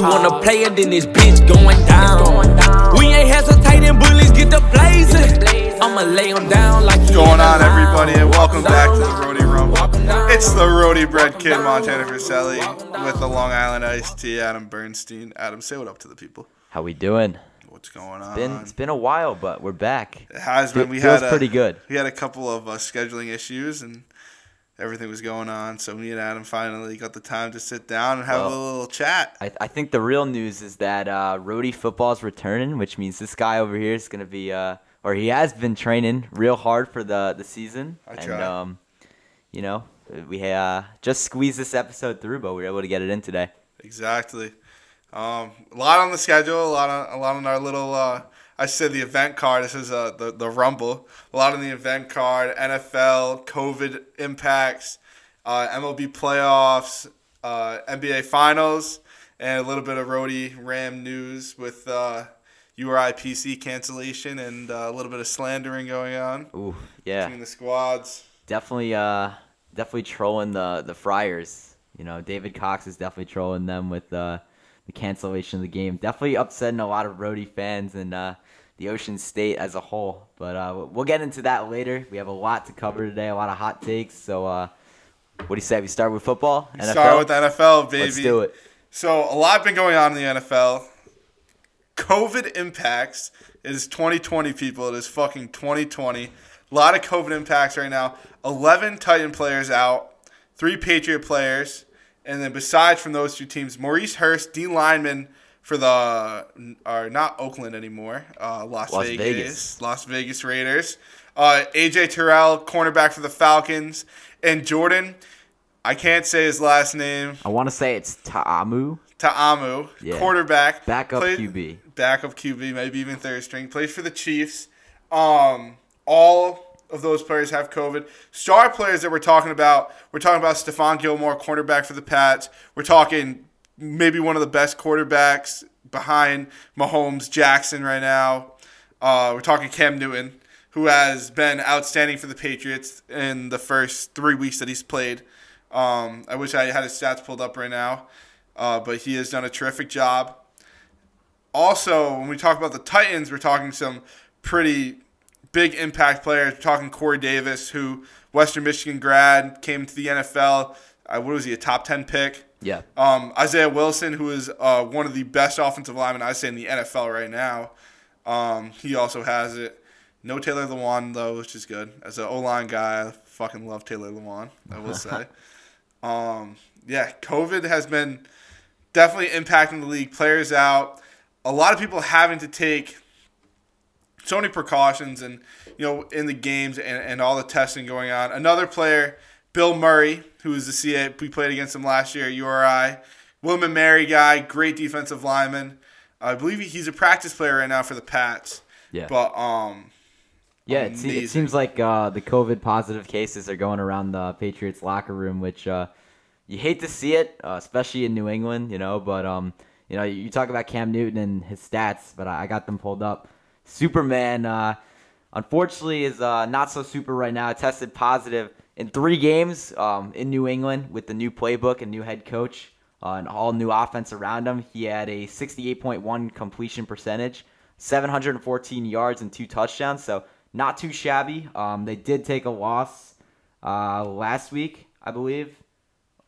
You wanna play it, then this bitch going down. We ain't hesitating, bullies get the blazing. I'ma lay 'em down like What's going on, everybody, and welcome back to the Rhody Rumble. It's the Rhody Bread Kid, Montana Verselli, with the Long Island Iced Tea, Adam Bernstein. Adam, say what up to the people. How we doing? What's going on? Been it's been a while, but we're back. it has been. We feels had a, pretty good. We had a couple of uh, scheduling issues, and everything was going on. So me and Adam finally got the time to sit down and have Well, a little chat. I, I think the real news is that uh, Rhody football's returning, which means this guy over here is gonna be, uh, or he has been training real hard for the the season. I and try. um, you know, we uh, just squeezed this episode through, but we were able to get it in today. Exactly. Um, a lot on the schedule. A lot on a lot on our little. Uh, I said the event card. This is uh, the the Rumble. A lot on the event card. NFL, COVID impacts, uh, MLB playoffs, uh, NBA finals, and a little bit of Rhody Ram news with uh, URI PC cancellation and uh, a little bit of slandering going on Ooh, yeah, between the squads. definitely, uh, definitely trolling the the Friars. You know, David Cox is definitely trolling them with uh, the cancellation of the game. Definitely upsetting a lot of Rhody fans and uh, the Ocean State as a whole. But uh, we'll get into that later. We have a lot to cover today, a lot of hot takes. So, uh, what do you say? We start with football. NFL? Start with the NFL, baby. Let's do it. So a lot been going on in the NFL. COVID impacts It is 2020, people. It is fucking 2020. A lot of COVID impacts right now. 11 Titan players out, three Patriot players, and then besides from those two teams, Maurice Hurst, Dean Lineman for the are not Oakland anymore, uh, Las, Las Vegas, Vegas. Las Vegas Raiders. Uh, AJ Terrell, cornerback for the Falcons, and Jordan. I can't say his last name. I want to say it's Ta'amu. Ta'amu, Yeah. quarterback, Backup played- QB. backup QB, maybe even third string. Plays for the Chiefs. Um, all of those players have COVID. Star players that we're talking about, we're talking about Stephon Gilmore, cornerback for the Pats. We're talking maybe one of the best quarterbacks behind Mahomes, Jackson right now. Uh, we're talking Cam Newton, who has been outstanding for the Patriots in the first three weeks that he's played. Um, I wish I had his stats pulled up right now, uh, but he has done a terrific job also, when we talk about the Titans, we're talking some pretty big impact players. We're talking Corey Davis, who Western Michigan grad, came to the NFL. Uh, what was he, a top 10 pick? Yeah. Um, Isaiah Wilson, who is uh, one of the best offensive linemen, I say, in the NFL right now. Um, he also has it. No Taylor Lewan, though, which is good. As an O line guy, I fucking love Taylor Lewan, I will say. um, yeah, COVID has been definitely impacting the league. Players out. A lot of people having to take so many precautions and you know in the games and, and all the testing going on. Another player, Bill Murray, who was the CA we played against him last year at URI. William Mary guy, great defensive lineman. I believe he's a practice player right now for the Pats. Yeah. But um, Yeah, it, se- it seems like uh, the COVID positive cases are going around the Patriots locker room, which uh, you hate to see it, uh, especially in New England, you know. But um, you know, you, talk about Cam Newton and his stats, but I, I got them pulled up. Superman, uh, unfortunately, is uh, not so super right now. Tested positive in three games um, in New England with the new playbook and new head coach uh, and all new offense around him. He had a 68.1 completion percentage, 714 yards and two touchdowns. So not too shabby. Um, they did take a loss uh, last week, I believe.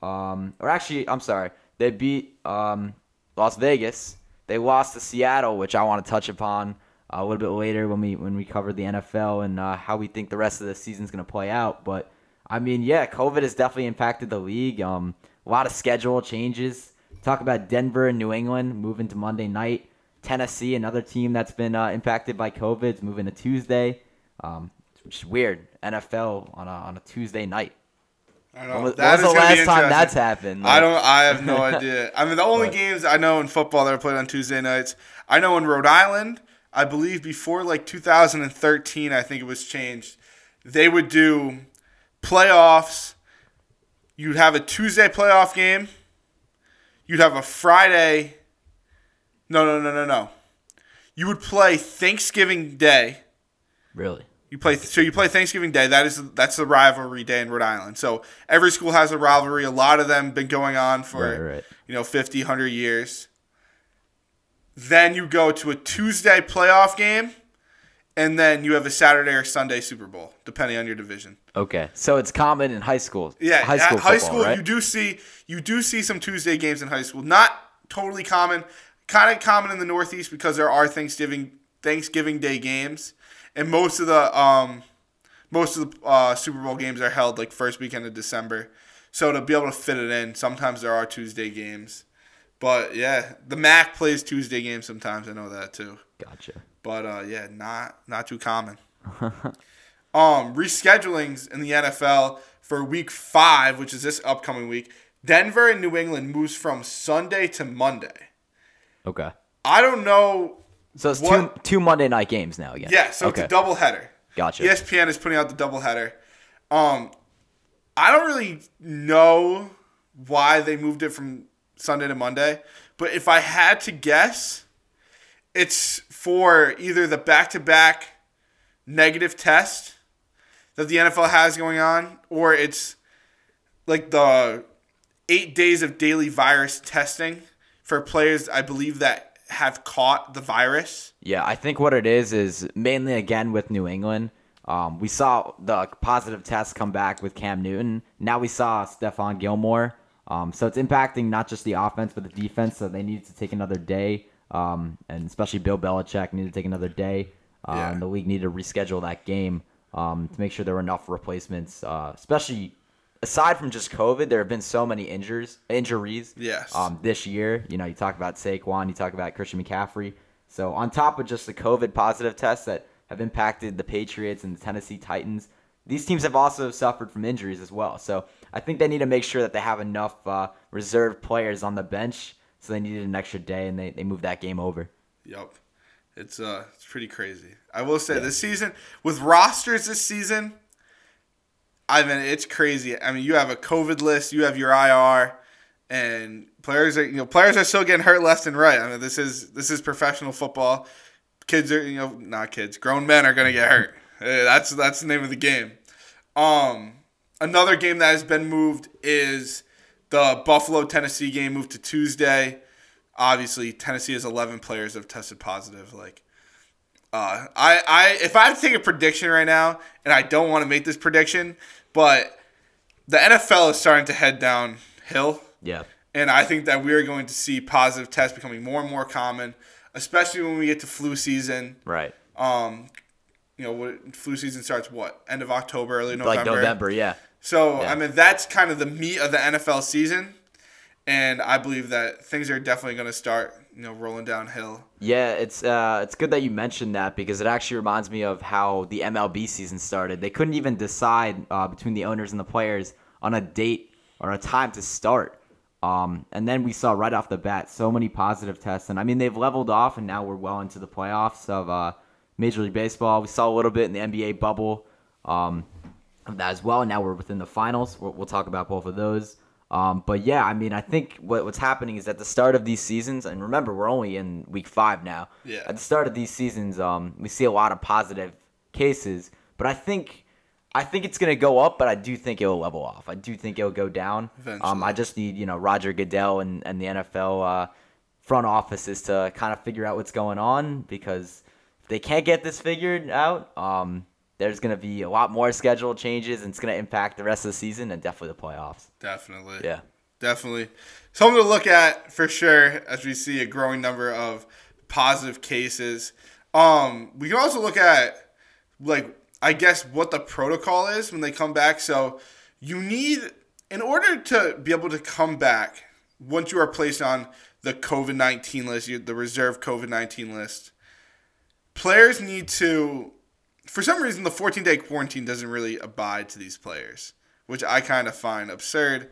Um, or actually, I'm sorry, they beat um, Las Vegas. They lost to Seattle, which I want to touch upon uh, a little bit later when we when we cover the NFL and uh, how we think the rest of the season's going to play out. But I mean, yeah, COVID has definitely impacted the league. Um, a lot of schedule changes. Talk about Denver and New England moving to Monday night. Tennessee, another team that's been uh, impacted by COVID, is moving to Tuesday. Um, which is weird. NFL on a, on a Tuesday night. I don't know. When was, That was the last time that's happened? I don't. I have no idea. I mean, the only But- games I know in football that are played on Tuesday nights. I know in Rhode Island. I believe before like 2013, I think it was changed. They would do playoffs. You'd have a Tuesday playoff game. You'd have a Friday. No, no, no, no, no. You would play Thanksgiving Day. Really? You play so you play Thanksgiving Day. That is that's the rivalry day in Rhode Island. So every school has a rivalry. A lot of them been going on for Right, right. you know 50, 100 years. Then you go to a Tuesday playoff game, and then you have a Saturday or Sunday Super Bowl, depending on your division. Okay, so it's common in high school. Yeah, high school. at high football, school right? you do see you do see some Tuesday games in high school. Not totally common, kind of common in the Northeast because there are Thanksgiving Thanksgiving Day games, and most of the um most of the uh, Super Bowl games are held like first weekend of December. So to be able to fit it in, sometimes there are Tuesday games. But yeah, the MAC plays Tuesday games sometimes. I know that too. Gotcha. But uh, yeah, not not too common. um, reschedulings in the NFL for Week Five, which is this upcoming week. Denver and New England moves from Sunday to Monday. Okay. I don't know. So it's two What- two Monday night games now again. Yeah, so okay. it's a double header. Gotcha. ESPN is putting out the double header. Um, I don't really know why they moved it from Sunday to Monday, but if I had to guess, it's for either the back-to-back negative test that the NFL has going on, or it's like the eight days of daily virus testing for players. I believe that have caught the virus. Yeah, I think what it is is mainly again with New England. Um, we saw the positive test come back with Cam Newton. Now we saw Stephon Gilmore. Um, so it's impacting not just the offense but the defense. So they need to take another day, um, and especially Bill Belichick needed to take another day. Uh, Yeah. And the league needed to reschedule that game um, to make sure there were enough replacements. Uh, especially aside from just COVID, there have been so many injuries. Injuries Yes. um, this year. You know, you talk about Saquon, you talk about Christian McCaffrey. So on top of just the COVID positive tests that have impacted the Patriots and the Tennessee Titans, these teams have also suffered from injuries as well. So I think they need to make sure that they have enough uh, reserve players on the bench. So they needed an extra day, and they, they moved that game over. Yep. It's uh it's pretty crazy. I will say this season with rosters this season, I mean it's crazy. I mean you have a COVID list, you have your IR, and players are you know players are still getting hurt left and right. I mean this is this is professional football. Kids are you know not kids, grown men are gonna get hurt. Eh, That's that's the name of the game. Um, another game that has been moved is the Buffalo Tennessee game moved to Tuesday. Obviously, Tennessee has 11 players that have tested positive. Like, uh, I, I, if I have to take a prediction right now, and I don't want to make this prediction, but the NFL is starting to head downhill. Yeah. And I think that we are going to see positive tests becoming more and more common, especially when we get to flu season. Right. Um, you know, what, flu season starts what end of October, early November. Like November, yeah. So Yeah. I mean, that's kind of the meat of the NFL season, and I believe that things are definitely going to start, you know, rolling downhill. Yeah, it's uh, it's good that you mentioned that because it actually reminds me of how the MLB season started. They couldn't even decide uh, between the owners and the players on a date or a time to start. Um, and then we saw right off the bat so many positive tests, and I mean they've leveled off, and now we're well into the playoffs of uh, Major League Baseball. We saw a little bit in the NBA bubble um, of that as well. Now we're within the finals. We'll, we'll talk about both of those. Um, but yeah, I mean, I think what, what's happening is at the start of these seasons, and remember, we're only in week five now. Yeah. At the start of these seasons, um, we see a lot of positive cases, but I think, I think it's gonna go up, but I do think it'll level off. I do think it'll go down. Um, Eventually. I just need you know Roger Goodell and, and the NFL uh, front offices to kind of figure out what's going on because if they can't get this figured out, um, there's gonna be a lot more schedule changes, and it's gonna impact the rest of the season and definitely the playoffs. Definitely. Yeah. Definitely. Something to look at for sure as we see a growing number of positive cases. Um, we can also look at like I guess what the protocol is when they come back. So you need in order to be able to come back once you are placed on the COVID nineteen list, the reserve COVID nineteen list. Players need to for some reason the 14 day quarantine doesn't really abide to these players, which I kind of find absurd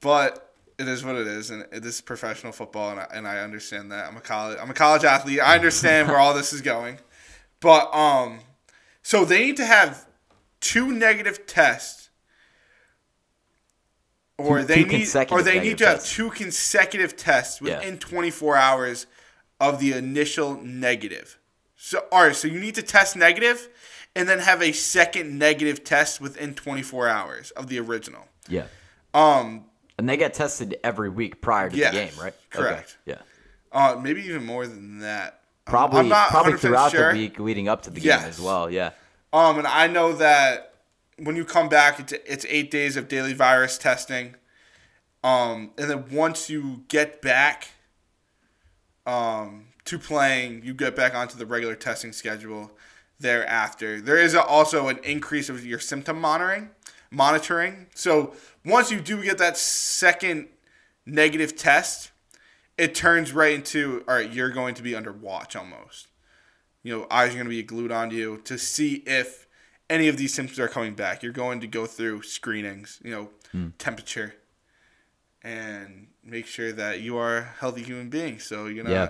but it is what it is, and this is professional football, and I, and I understand that. I'm a college I'm a college athlete. I understand where all this is going, but um, so they need to have two negative tests, or Two- they two need or they need to have two consecutive tests Yeah. within 24 hours of the initial negative. So all right, so you need to test negative, and then have a second negative test within 24 hours of the original. Yeah. Um, And they get tested every week prior to Yeah, the game, right? Okay. correct. Yeah. Uh, maybe even more than that. Um, Probably, probably throughout sure. the week leading up to the game as well. Yeah. Um, and I know that when you come back, it's it's eight days of daily virus testing. Um, and then once you get back, um, to playing, you get back onto the regular testing schedule. Thereafter, there is a, also an increase of your symptom monitoring. Monitoring. So once you do get that second negative test, it turns right into all right. You're going to be under watch almost you know, eyes are going to be glued onto you to see if any of these symptoms are coming back. You're going to go through screenings, you know, temperature, and make sure that you are a healthy human being. So you're not Yeah.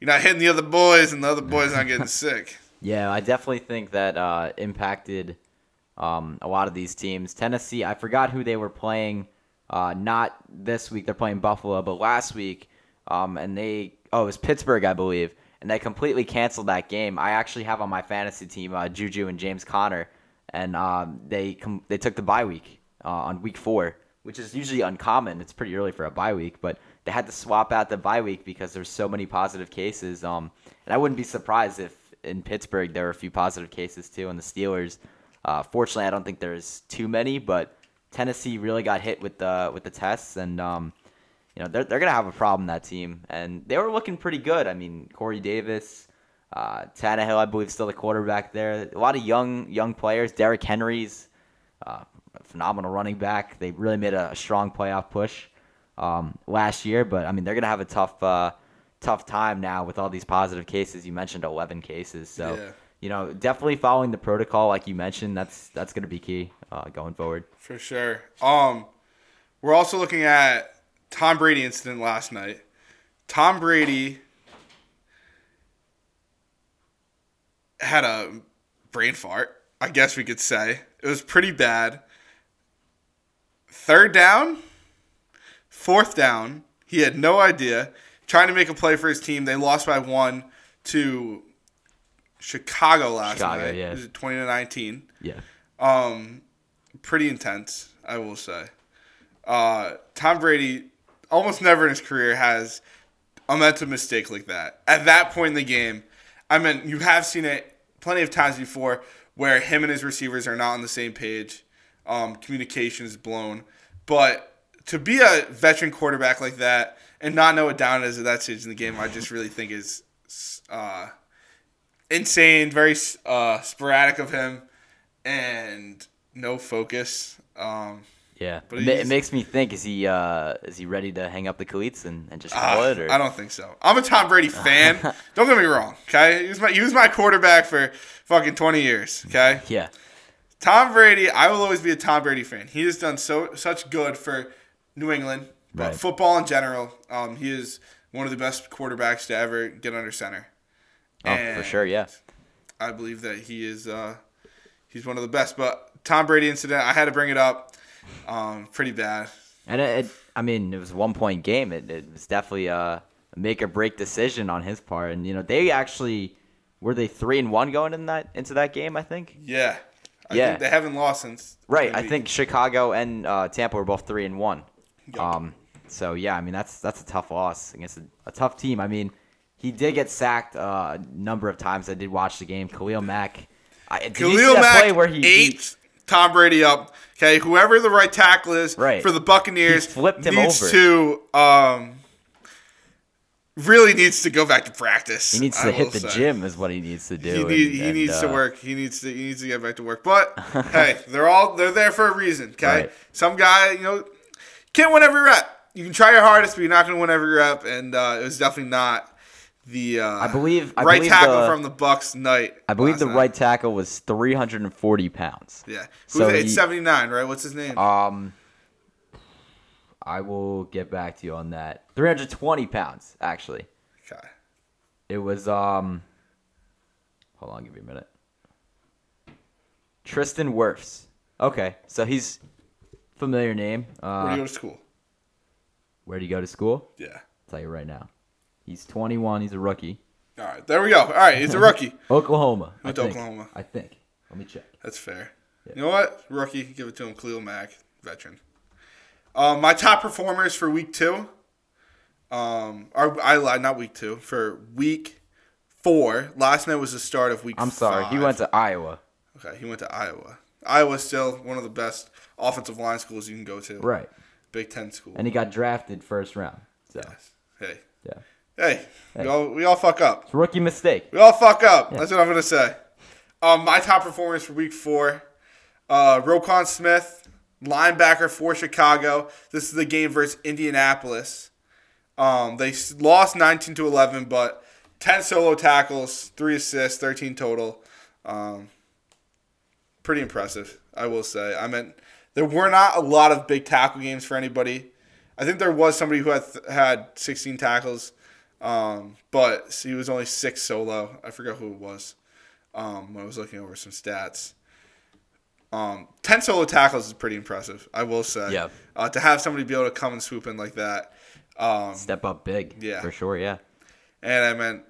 you're not hitting the other boys, and the other boys aren't getting sick. Yeah, I definitely think that uh, impacted um, a lot of these teams. Tennessee, I forgot who they were playing. Uh, not this week, they're playing Buffalo, but last week, um, and they oh it was Pittsburgh, I believe, and they completely canceled that game. I actually have on my fantasy team uh, Juju and James Conner, and um, they com- they took the bye week uh, on week four, which is usually uncommon. It's pretty early for a bye week, but they had to swap out the bye week because there's so many positive cases. Um, and I wouldn't be surprised if in Pittsburgh there were a few positive cases too, and the Steelers. Uh, fortunately, I don't think there's too many, but Tennessee really got hit with the with the tests, and um, you know they're they're gonna have a problem that team, and they were looking pretty good. I mean, Corey Davis, uh, Tannehill, I believe, still the quarterback there. A lot of young young players. Derrick Henry's uh, phenomenal running back. They really made a, strong playoff push um, last year, but I mean they're gonna have a tough uh, tough time now with all these positive cases. You mentioned 11 cases, so Yeah. you know definitely following the protocol like you mentioned. That's that's gonna be key uh, going forward. For sure. Um, we're also looking at Tom Brady incident last night. Tom Brady had a brain fart, I guess we could say. It was pretty bad. Third down, fourth down, he had no idea. Trying to make a play for his team. They lost by one to Chicago last Chicago, night. yeah. It was 20 to 19 Yeah. um, pretty intense, I will say. Uh, Tom Brady almost never in his career has a mental mistake like that. At that point in the game, I mean, you have seen it plenty of times before where him and his receivers are not on the same page. Um, communication is blown. But to be a veteran quarterback like that and not know what down is at that stage in the game, I just really think is uh, insane, very uh, sporadic of him, and no focus. Um, Yeah, But it, it makes me think: is he uh, is he ready to hang up the cleats and, and just ah, call it? Or? I don't think so. I'm a Tom Brady fan. don't get me wrong. Okay, he was my he was my quarterback for fucking 20 years. Okay, Yeah, Tom Brady. I will always be a Tom Brady fan. He has done so such good for New England, but Right. football in general. Um, he is one of the best quarterbacks to ever get under center. oh, for sure. Yeah, I believe that he is uh, he's one of the best. But Tom Brady incident, I had to bring it up. Um, pretty bad. and it, it, I mean, it was a one point game. It, it was definitely a make or break decision on his part. And you know, they actually were they three and one going in that into that game. I think. Yeah. I Yeah. think they haven't lost since. Right. I think Chicago and uh, Tampa were both three and one. Yup. Um. So yeah, I mean that's that's a tough loss against a, a tough team. I mean, he did get sacked uh, a number of times. I did watch the game. Khalil Mack. I, did you see Khalil Mack play where he he- ate Tom Brady up. Okay, whoever the right tackle is Right. for the Buccaneers He flipped him needs over. to um, really needs to go back to practice. He needs I to hit the say. gym, is what he needs to do. He, and- he and, needs to uh, work. He needs to he needs to get back to work. But hey, they're all they're there for a reason. Okay, Right. some guy you know can't win every rep. You can try your hardest, but you're not going to win every rep. And uh, it was definitely not the uh, I believe- I right believe tackle the- from the Bucks night. I believe the night. right tackle was 340 pounds. Yeah, So Who's it? he- It's 79, right? What's his name? Um, I will get back to you on that. 320 pounds, actually. okay. It was um. Hold on, give me a minute. Tristan Wirfs. Okay, so he's familiar name. Uh, Where do you go to school? where do you go to school? Yeah. I'll tell you right now. He's 21. He's a rookie. All right, there we go. All right, he's a rookie. Oklahoma. I Went to think. Oklahoma. I think. Let me check. That's fair. Yeah. You know what? Rookie, give it to him. Khalil Mack, veteran. Um, my top performers for week two. Um, or I lied, not week two. For week four, last night was the start of week. I'm sorry. He went to Iowa. Okay, he went to Iowa. Iowa's still one of the best offensive line schools you can go to. Right. Big Ten school. And he got drafted first round. So, Yes. Hey, yeah. hey, Hey. We, all, we all fuck up. It's a rookie mistake. We all fuck up. That's what I'm gonna say. Um, my top performers for week four, uh, Roquan Smith, linebacker for Chicago. This is the game versus Indianapolis. Um, they lost 19 to 11, but 10 solo tackles, three assists, 13 total. Um, pretty impressive, I will say. I mean, there were not a lot of big tackle games for anybody. I think there was somebody who had had 16 tackles, um, but he was only six solo. I forgot who it was um, when I was looking over some stats. Um, 10 solo tackles is pretty impressive, I will say. Yeah. Uh, to have somebody be able to come and swoop in like that. Um, Step up big. Yeah. For sure, yeah. and I meant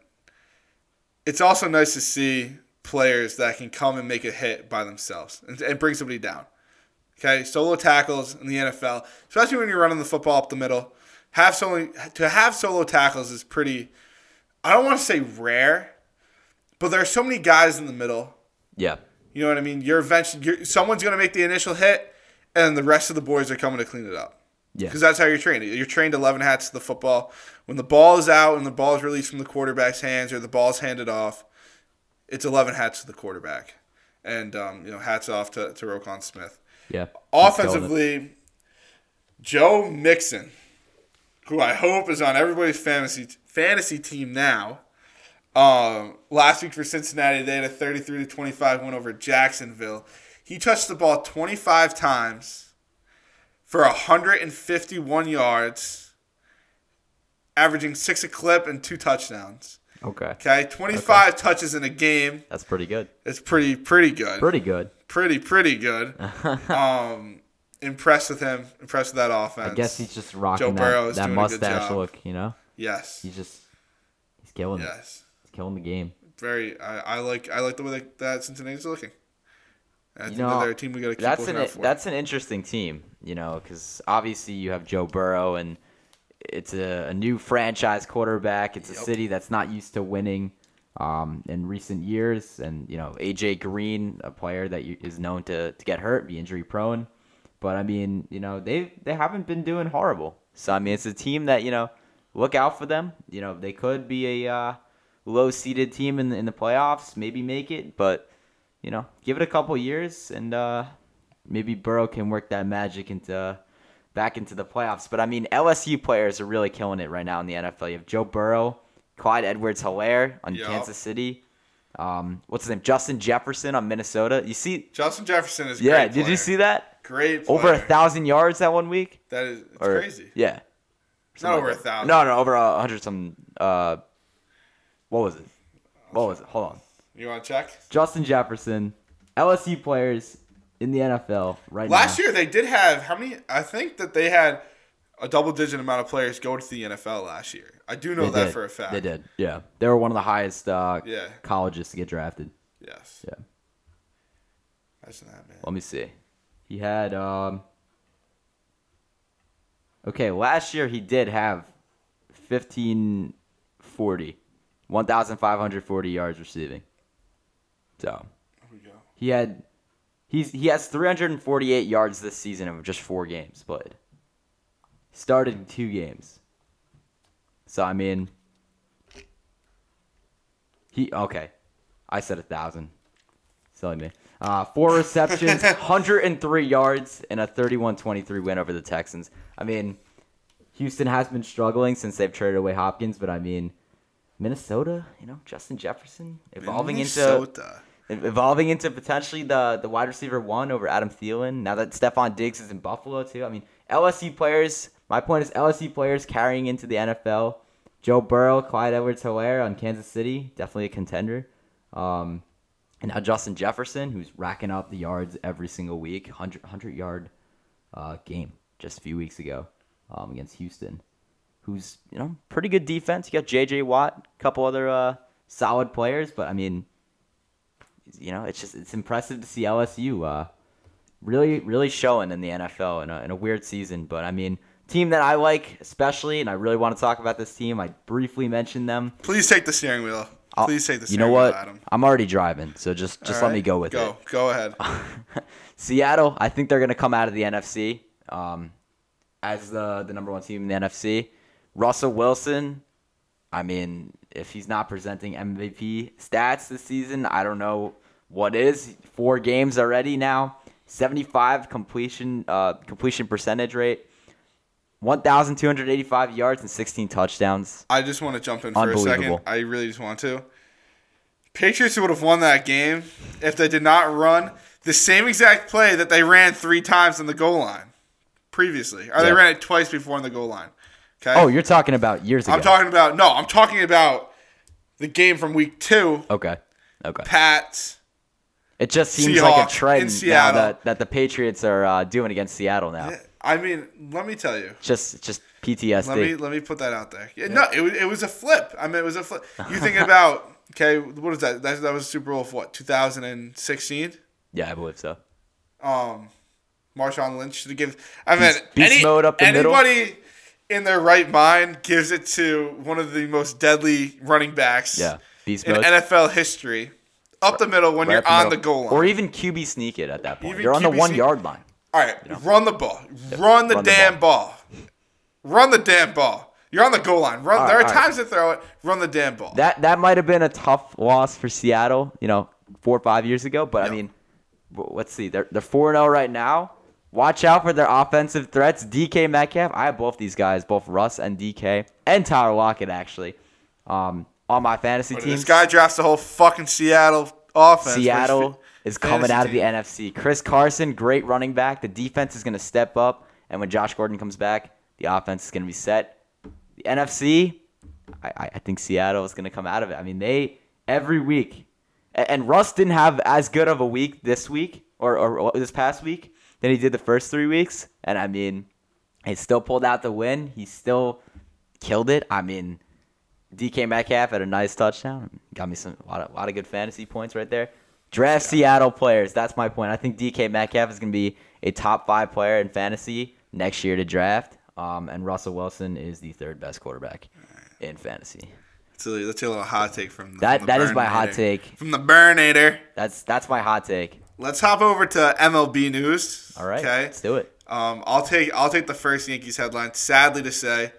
it's also nice to see players that can come and make a hit by themselves and, and bring somebody down. Okay, solo tackles in the NFL, especially when you're running the football up the middle, have solo to have solo tackles is pretty. I don't want to say rare, but there are so many guys in the middle. Yeah. You know what I mean? You're eventually you're, someone's going to make the initial hit, and the rest of the boys are coming to clean it up. Yeah. Because that's how you're trained. You're trained 11 hats to the football. When the ball is out and the ball is released from the quarterback's hands or the ball is handed off, it's 11 hats to the quarterback. And, um, you know, hats off to, to Roquan Smith. Yeah. Offensively, Joe Mixon, who I hope is on everybody's fantasy fantasy team now. Um, last week for Cincinnati, they had a 33 to 25 win over Jacksonville. He touched the ball 25 times for 151 yards, averaging six a clip and two touchdowns. Okay. Okay, 25 touches in a game. That's pretty good. It's pretty pretty good Pretty good. pretty pretty good. um, impressed with him. Impressed with that offense. I guess he's just rocking Joe Burrow that, is that doing a good mustache job. look, you know? yes, He's just he's killing it. yes, killing the game. very. I, I like I like the way that, that Cincinnati's looking. I You think that they're a team we got to keep That's looking an out for. that's an interesting team, you know, because obviously you have Joe Burrow and it's a, a new franchise quarterback. It's a city that's not used to winning um, in recent years, and you know AJ Green, a player that you, is known to, to get hurt, be injury prone. But I mean, you know they they haven't been doing horrible. So I mean, it's a team that you know look out for them. You know they could be a uh, low seeded team in the, in the playoffs, maybe make it, but you know, give it a couple years and uh, maybe Burrow can work that magic into back into the playoffs. But I mean, LSU players are really killing it right now in the NFL. You have Joe Burrow, Clyde Edwards-Helaire on Yup. Kansas City. Um, what's his name? Justin Jefferson on Minnesota. You see? Justin Jefferson is Yeah. Did you see that? great player. Over a thousand yards that one week. That is it's Or- crazy. Yeah. Not over a thousand. No, no, over a hundred some. Uh, what was it? What was it? Hold on. You want to check? Justin Jefferson, LSU players in the NFL right Last now. year they did have how many? I think that they had a double digit amount of players go to the NFL last year. I do know They that did. for a fact. They did. Yeah, they were one of the highest uh, Yeah. colleges to get drafted. Yes. Yeah. Imagine that, man. Let me see. He had um. Okay, last year he did have 1540, 1,540 yards receiving. So Here we go. he had, he's he has 348 yards this season of just four games played. Started in two games. So I mean, he okay. I said a thousand. Silly me. Uh, four receptions, 103 yards, and a 31-23 win over the Texans. I mean, Houston has been struggling since they've traded away Hopkins, but I mean, Minnesota, you know, Justin Jefferson evolving into evolving into potentially the the wide receiver one over Adam Thielen. Now that Stefon Diggs is in Buffalo too. I mean, LSU players. My point is LSU players carrying into the NFL. Joe Burrow, Clyde Edwards-Helaire on Kansas City, definitely a contender. Um, and now Justin Jefferson, who's racking up the yards every single week, 100, 100 yard uh, game just a few weeks ago um, against Houston, who's you know pretty good defense. You got J.J. Watt, a couple other uh, solid players, but I mean, you know, it's just it's impressive to see LSU uh, really really showing in the NFL in a, in a weird season. But I mean, team that I like especially, and I really want to talk about this team. I briefly mentioned them. Please take the steering wheel. I'll- Please take the steering wheel. You know what? Adam. I'm already driving, so just just All let me go with go. it. Go ahead. Seattle, I think they're going to come out of the NFC um, as the, the number one team in the NFC. Russell Wilson, I mean, if he's not presenting MVP stats this season, I don't know what is. Four games already now, 75 completion uh, completion percentage rate, 1,285 yards and 16 touchdowns. I just want to jump in for a second. I really just want to. Patriots would have won that game if they did not run the same exact play that they ran three times on the goal line previously, or they ran it twice before on the goal line. Okay. Oh, you're talking about years ago. I'm talking about no. I'm talking about the game from week two. Okay. Okay. Pats. It just seems like a Seahawks trend now that, that the Patriots are uh, doing against Seattle now. I mean, let me tell you. Just just PTSD. Let me let me put that out there. Yeah, No, it, was- it was a flip. I mean, it was a flip. You think about okay? What is that? That, that was Super Bowl of what? 2016. yeah, I believe so. Um, Marshawn Lynch should give. I mean, Beast- beast any, mode up the middle. In their right mind gives it to one of the most deadly running backs Yeah, beast in mode. NFL history. Up the middle when Right you're the on the middle. goal line. Or even QB sneak it at that point. Even You're on the QB one sneak- yard line. All right, run the ball. Run the Run the damn ball. Run the damn ball. You're on the goal line. Run. There are all right. times to throw it. Run the damn ball. That that might have been a tough loss for Seattle, you know, four or five years ago. But I mean, w- let's see. They're they're four zero oh right now. Watch out for their offensive threats. DK Metcalf. I have both these guys, both Russ and DK, and Tyler Lockett actually, um, on my fantasy But teams. this guy drafts the whole fucking Seattle offense. Seattle is coming out of the team. NFC. Chris Carson, great running back. The defense is going to step up, and when Josh Gordon comes back, the offense is going to be set. The NFC, I, I I think Seattle is going to come out of it. I mean, they every week, and Russ didn't have as good of a week this week or, or this past week than he did the first three weeks. And I mean, he still pulled out the win. He still killed it. I mean, DK Metcalf had a nice touchdown. Got me some a lot of, lot of good fantasy points right there. Draft Seattle players. That's my point. I think DK Metcalf is going to be a top five player in fantasy next year to draft. Um, and Russell Wilson is the third best quarterback in fantasy. So that's a little hot take from the, That from the that is my hot take. from the Burnator. That's that's my hot take. Let's hop over to MLB news. All right, Okay. let's do it. Um, I'll take I'll take the first Yankees headline. Sadly to say,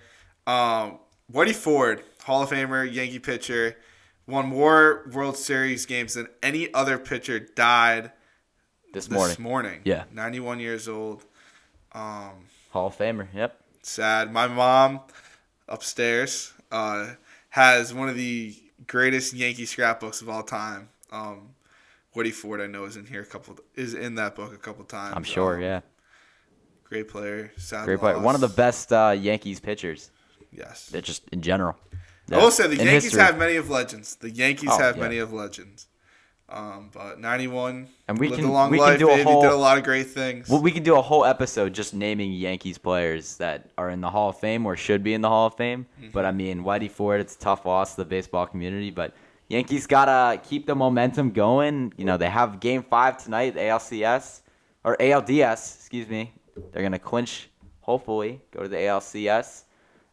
um, Whitey Ford, Hall of Famer, Yankee pitcher, won more World Series games than any other pitcher. Died This this morning, morning. Yeah. 91 years old. Um, Hall of Famer. Yep. sad. My mom upstairs uh, has one of the greatest Yankee scrapbooks of all time. Um, Whitey Ford, I know, is in here a couple is in that book a couple times. I'm sure. Um, Yeah. Great player. Sad Great player. One of the best uh, Yankees pitchers. Yes. They're just in general. I will say the In Yankees history. have many of legends. The Yankees Oh, have yeah. many of legends. Um, but 91 And we lived can- a long we can life, do a whole- did a lot of great things. Well, we can do a whole episode just naming Yankees players that are in the Hall of Fame or should be in the Hall of Fame. Mm-hmm. But I mean, Whitey Ford, it's a tough loss to the baseball community. But Yankees gotta keep the momentum going. You know, they have Game Five tonight, the ALCS or ALDS, excuse me. They're gonna clinch, hopefully, go to the ALCS.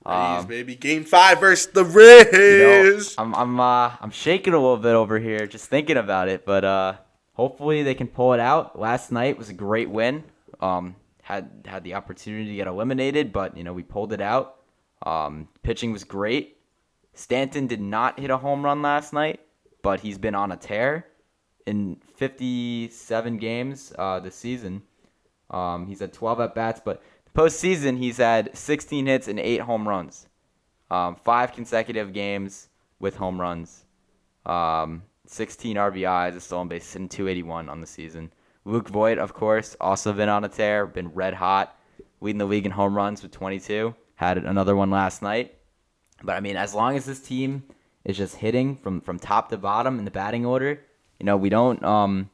Rays, Um, baby. Game 5 versus the you know, Rays. I'm I'm uh, I'm shaking a little bit over here just thinking about it, but uh, hopefully they can pull it out. Last night was a great win. Um, had had the opportunity to get eliminated, but you know we pulled it out. Um, pitching was great. Stanton did not hit a home run last night, but he's been on a tear in 57 games uh, this season. Um, he's had 12 at bats, but postseason he's had 16 hits and eight home runs um, five consecutive games with home runs, um, 16 RBIs, a stolen base, and 281 on the season. Luke Voit, of course, also been on a tear, been red hot, leading the league in home runs with 22. Had another one last night. But I mean, as long as this team is just hitting from, from top to bottom in the batting order, you know, we don't um,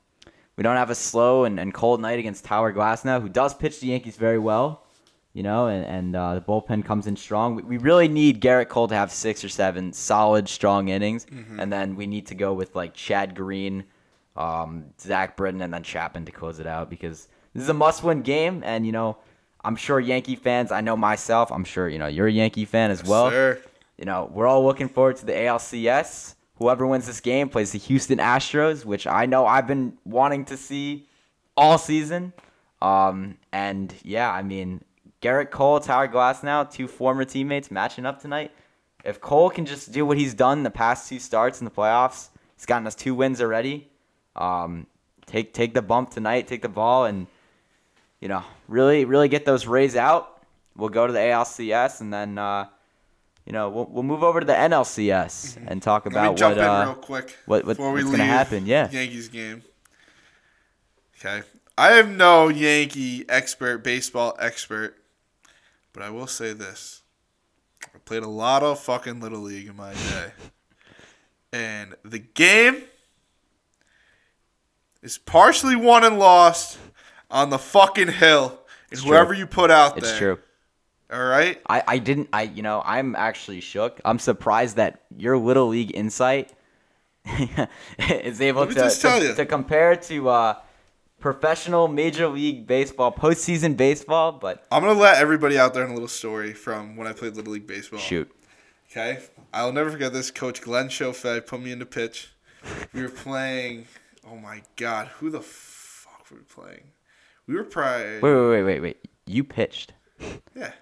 we don't have a slow and, and cold night against Tyler Glasnow, who does pitch the Yankees very well you know, and, and uh, the bullpen comes in strong. We, we really need Gerrit Cole to have six or seven solid, strong innings, and then we need to go with like Chad Green, um, Zach Britton, and then Chapman to close it out because this is a must-win game. And you know, I'm sure Yankee fans. I know myself. I'm sure you know you're a Yankee fan as well. Sir. You know we're all looking forward to the ALCS. Whoever wins this game plays the Houston Astros, which I know I've been wanting to see all season. Um, and yeah, I mean Gerrit Cole, Tyler Glasnow, two former teammates matching up tonight. If Cole can just do what he's done the past two starts in the playoffs, he's gotten us two wins already. Um, take take the bump tonight, take the ball, and you know really really get those Rays out. We'll go to the ALCS, and then uh, you know we'll we'll move over to the NLCS and talk about what uh, real quick what- what- what's gonna happen, yeah. Yankees game. Okay, I am no Yankee expert, baseball expert, but I will say this: I played a lot of fucking little league in my day, and the game is partially won and lost on the fucking hill. And It's whoever you put out it's there. true. All right. I, I didn't I you know I'm actually shook. I'm surprised that your little league insight is able to to, to compare to uh, professional major league baseball, postseason baseball. But I'm gonna let everybody out there in a little story from when I played little league baseball. shoot, Okay, I'll never forget this. Coach Glenn Chauffet put me into pitch. We were playing. Oh my God, who the fuck were we playing? We were probably. wait wait wait wait wait. You pitched. Yeah,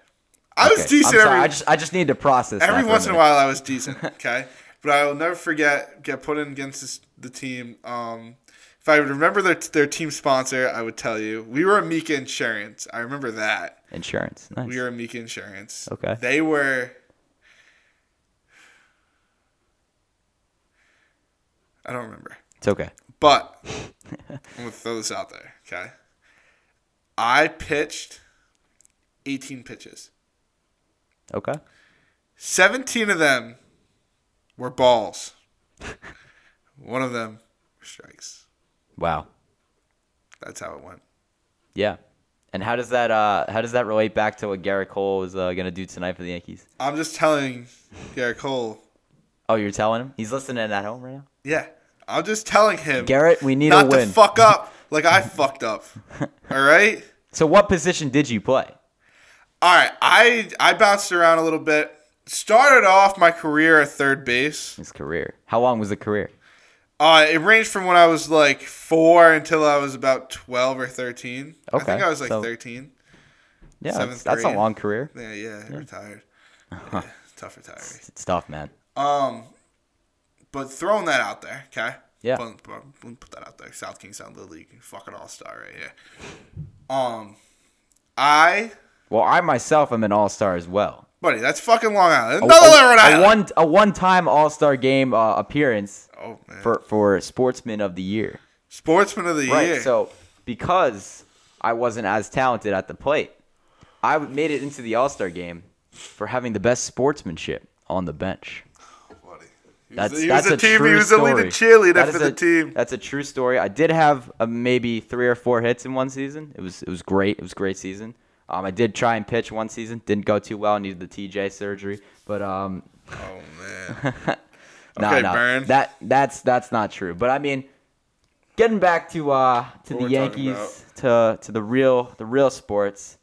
I was Okay, decent every I just I just need to process. every once in a while. I was decent. Okay, but I will never forget get put in against this, the team. Um, if I would remember their their team sponsor, I would tell you we were Amica Insurance. I remember that. Insurance. Nice. We were Amica Insurance. Okay. They were. I don't remember. It's okay. But I'm gonna throw this out there, okay? I pitched 18 pitches. Okay. 17 of them were balls. One of them were strikes. Wow. That's how it went. Yeah. And how does that uh how does that relate back to what Gerrit Cole is uh, gonna do tonight for the Yankees? I'm just telling Gerrit Cole. Oh, you're telling him he's listening at home right now. Yeah, I'm just telling him Gerrit, we need not a to win. fuck up like I fucked up. All right. so, what position did you play? All right, I I bounced around a little bit. Started off my career at third base. His career. How long was the career? Uh, it ranged from when I was like four until I was about twelve or thirteen. Okay, I think I was like so- thirteen. Yeah, that's, that's a long career. Yeah, yeah, retired. Yeah, tough retiring. It's tough, man. Um, but throwing that out there, okay? Yeah. Boom, boom, put that out there. South Kingstown Little League, fucking all star right here. Um, I, Well, I myself am an All Star as well. buddy, that's fucking Long Island. A- Another a, a Island. one a one time All Star game uh, appearance Oh for for Sportsman of the Year. Sportsman of the Right. Year. So because I wasn't as talented at the plate, I made it into the All Star game for having the best sportsmanship on the bench. buddy. He was, That's he that's was a the team. true He was only the story. cheerleader That for the a- team. That's a true story. I did have uh, maybe three or four hits in one season. It was it was great. It was a great season. Um, I did try and pitch one season. Didn't go too well. Needed the TJ surgery. But um, Oh man. no, Okay, no, Burn. that that's that's not true. But I mean, getting back to uh to What the Yankees to to the real the real sports.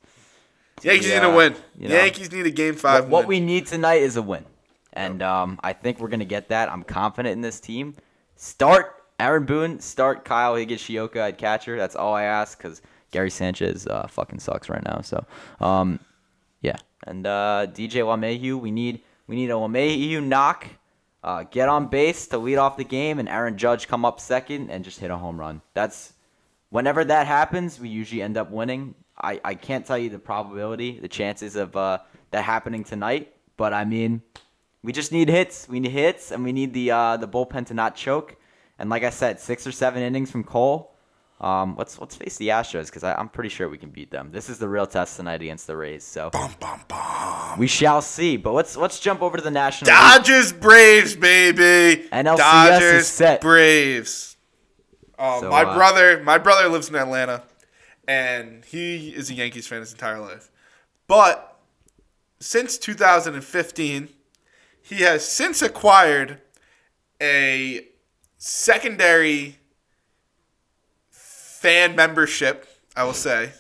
Yankees Yeah, need a win. you know. Yankees need a game five. What, what we need tonight is a win, and um, I think we're gonna get that. I'm confident in this team. Start Aaron Boone. Start Kyle Higashioka at catcher. That's all I ask because Gary Sanchez uh, fucking sucks right now. So, um, yeah. And uh, DJ LeMahieu, we need we need a LeMahieu knock. Uh, get on base to lead off the game, and Aaron Judge come up second and just hit a home run. That's whenever that happens, we usually end up winning. I, I can't tell you the probability, the chances of uh, that happening tonight, but I mean, we just need hits. We need hits, and we need the uh, the bullpen to not choke. And like I said, six or seven innings from Cole. Um, let's let's face the Astros because I'm pretty sure we can beat them. This is the real test tonight against the Rays. So Bum, bum, bum. we shall see. But let's let's jump over to the National. League. Dodgers Braves, baby. NLCS is Dodgers set. Braves. Um, So, my uh, brother, my brother lives in Atlanta, and he is a Yankees fan his entire life. But since 2015, he has since acquired a secondary fan membership. I will say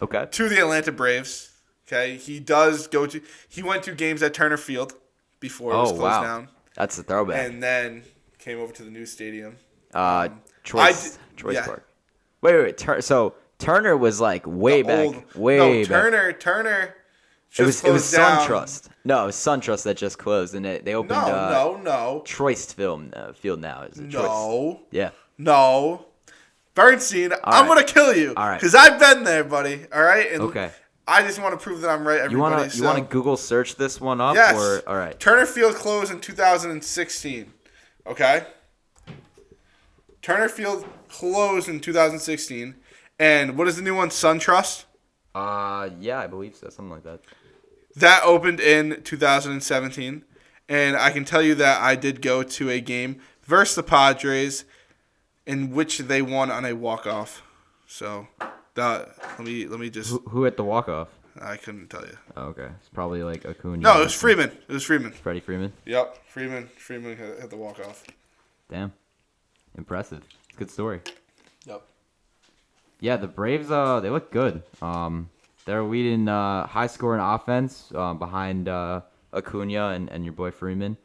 Okay. to the Atlanta Braves. Okay, he does go to. He went to games at Turner Field before it was Oh closed wow, down, that's a throwback. and then came over to the new stadium. uh, I Choice, Choice yeah. Park. Wait, wait, wait. Tur- so Turner was like way The back, old- way no, back. Turner. Turner. it was it was down. SunTrust. No, it was SunTrust that just closed, and it, they opened No, uh, no, no, Truist Film uh, Field now. Is it no, Yeah. no. Bernstein, I'm right. gonna kill you. All right. Because I've been there, buddy. All right. And Okay. I just want to prove that I'm right. Everybody. You wanna so. you wanna Google search this one up Yes. or all right? Turner Field closed in 2016. Okay. Turner Field closed in 2016, and what is the new one? SunTrust. Uh, yeah, I believe so, something like that. That opened in 2017, and I can tell you that I did go to a game versus the Padres, in which they won on a walk off. So, that let me let me just Who, who hit the walk off? I couldn't tell you. Oh, okay, it's probably like Acuna. No, it was Freeman. It was Freeman. Freddie Freeman. Yep, Freeman. Freeman hit hit the walk off. Damn, impressive. It's a good story. Yep. Yeah, the Braves, uh, they look good. Um, they're leading uh, high scoring offense uh, behind uh, Acuna and, and your boy Freeman.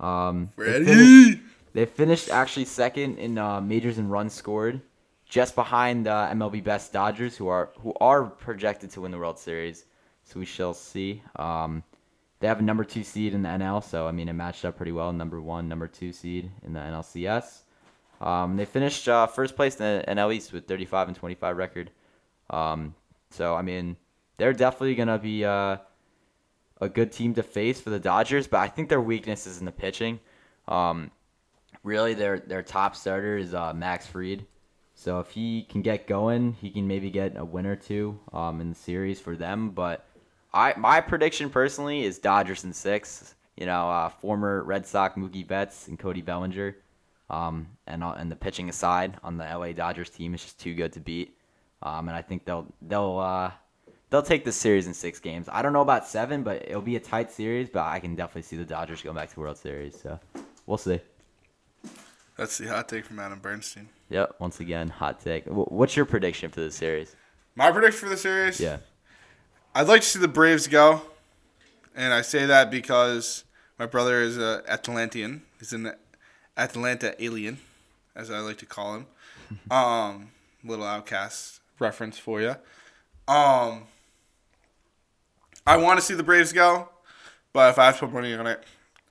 Um, they finished- Ready? They finished actually second in uh, majors and runs scored, just behind uh, MLB best Dodgers, who are who are projected to win the World Series. So we shall see. Um, they have a number two seed in the NL, so I mean it matched up pretty well. Number one, number two seed in the NLCS. Um, they finished uh, first place in the NL East with 35 and 25 record. Um, so I mean they're definitely gonna be uh, a good team to face for the Dodgers, but I think their weakness is in the pitching. Um, really their their top starter is uh, Max Fried. So if he can get going, he can maybe get a win or two um, in the series for them. But I my prediction personally is Dodgers in six. You know, uh, former Red Sox Mookie Betts and Cody Bellinger, um, and uh, and the pitching aside on the LA Dodgers team is just too good to beat. Um, and I think they'll they'll uh, they'll take this series in six games. I don't know about seven, but it'll be a tight series. But I can definitely see the Dodgers going back to the World Series. So we'll see. That's the hot take from Adam Bernstein. Yep. Once again, hot take. What's your prediction for the series? My prediction for the series. Yeah. I'd like to see the Braves go, and I say that because my brother is a Atlantean. He's an Atlanta alien, as I like to call him. um, little OutKast reference for you. Um, I want to see the Braves go, but if I have to put money on it,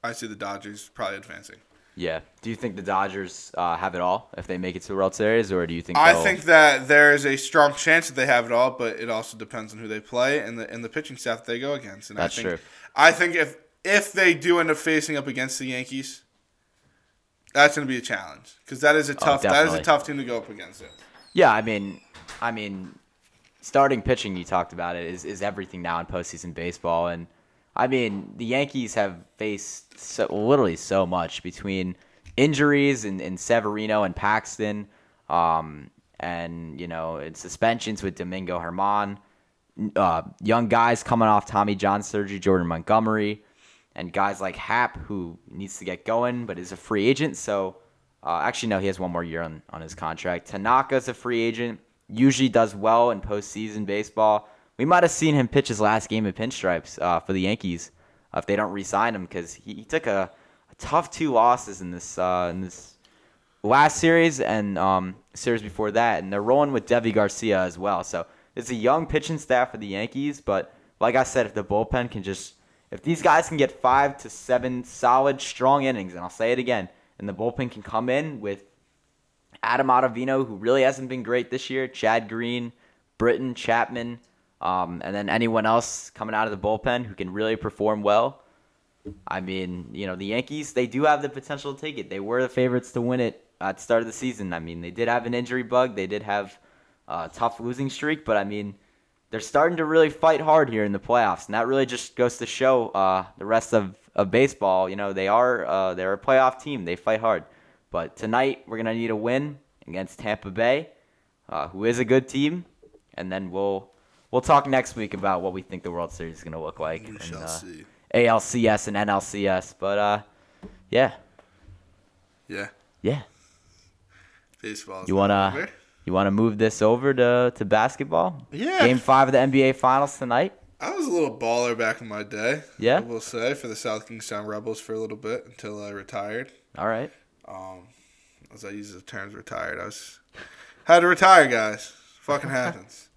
I see the Dodgers probably advancing. Yeah. Do you think the Dodgers uh, have it all if they make it to the World Series, or do you think? I they'll- think that there is a strong chance that they have it all, but it also depends on who they play and the and the pitching staff they go against. And That's I think, true. I think if if they do end up facing up against the Yankees, that's going to be a challenge because that is a tough that is a Oh, tough team to go up against. It. Yeah, I mean, I mean, starting pitching. You talked about it is is everything now in postseason baseball, and I mean the Yankees have faced so, literally so much between injuries and, and Severino and Paxton, um, and you know, and suspensions with Domingo Germán, uh, young guys coming off Tommy John surgery, Jordan Montgomery, and guys like Happ who needs to get going but is a free agent. So uh, actually, no, he has one more year on, on his contract. Tanaka's a free agent. Usually does well in postseason baseball. We might have seen him pitch his last game in pinstripes uh, for the Yankees uh, if they don't re-sign him because he, he took a, a tough two losses in this uh, in this last series and um, series before that, and they're rolling with Deivi Garcia as well. So it's a young pitching staff for the Yankees, but like I said, if the bullpen can just, if these guys can get five to seven solid, strong innings, and I'll say it again, and the bullpen can come in with Adam Ottavino, who really hasn't been great this year, Chad Green, Britton, Chapman, um, and then anyone else coming out of the bullpen who can really perform well. I mean, you know, the Yankees, they do have the potential to take it. They were the favorites to win it at the start of the season. I mean, they did have an injury bug. They did have a tough losing streak, but I mean, they're starting to really fight hard here in the playoffs, and that really just goes to show uh, the rest of, of baseball. You know, they are uh, they're a playoff team. They fight hard, but tonight we're gonna need a win against Tampa Bay, uh, who is a good team, and then we'll we'll talk next week about what we think the World Series is gonna look like. We and, shall uh, see. ALCS and NLCS. But uh, yeah, Yeah, yeah. baseball. You wanna over. You want to move this over to, to basketball? Yeah. Game five of the NBA Finals tonight. I was a little baller back in my day. Yeah? I will say for the South Kingstown Rebels for a little bit until I retired. All right. Um, as I use the terms retired, I was had to retire, guys. Fucking happens.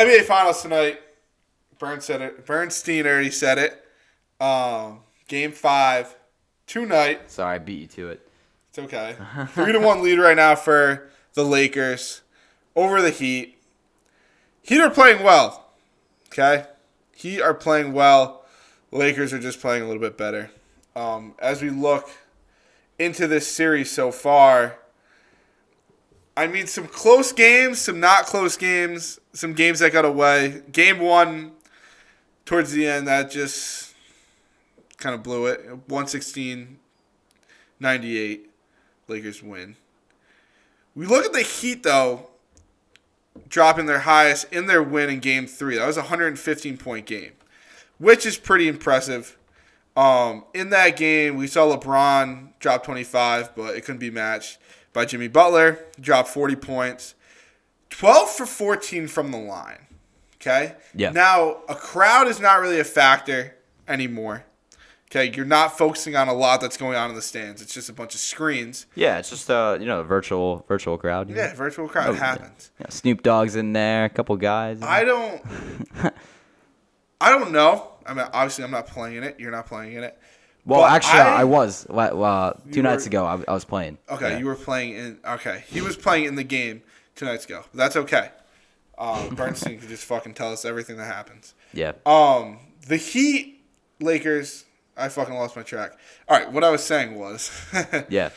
NBA Finals tonight. Burn said it. Bernstein already said it. Um, game five tonight. Sorry, I beat you to it. It's okay. Three to one lead right now for the Lakers over the Heat. Heat are playing well. Okay, Heat are playing well. Lakers are just playing a little bit better. Um, as we look into this series so far, I mean, some close games, some not close games, some games that got away. Game one, towards the end, that just kind of blew it. 116 98. Lakers win. We look at the Heat, though, dropping their highest in their win in game three. That was a 115 point game, which is pretty impressive. Um, in that game, we saw LeBron drop 25, but it couldn't be matched by Jimmy Butler. Dropped 40 points, 12 for 14 from the line. Okay? Yeah. Now, a crowd is not really a factor anymore. Okay, you're not focusing on a lot that's going on in the stands. It's just a bunch of screens. Yeah, it's just a you know a virtual virtual crowd. you know? Yeah, virtual crowd Oh, happens. Yeah, Snoop Dogg's in there, a couple guys. I don't. I don't know. I mean, obviously, I'm not playing in it. You're not playing in it. well, but actually, I, I- was. Wa- Uh, two nights were- ago, I, I was playing. Okay, Yeah. you were playing in. Okay, he was playing in the game two nights ago. That's okay. Um, Bernstein can just fucking tell us everything that happens. Yeah. Um, the Heat, Lakers. I fucking lost my track. All right, what I was saying was, Yeah.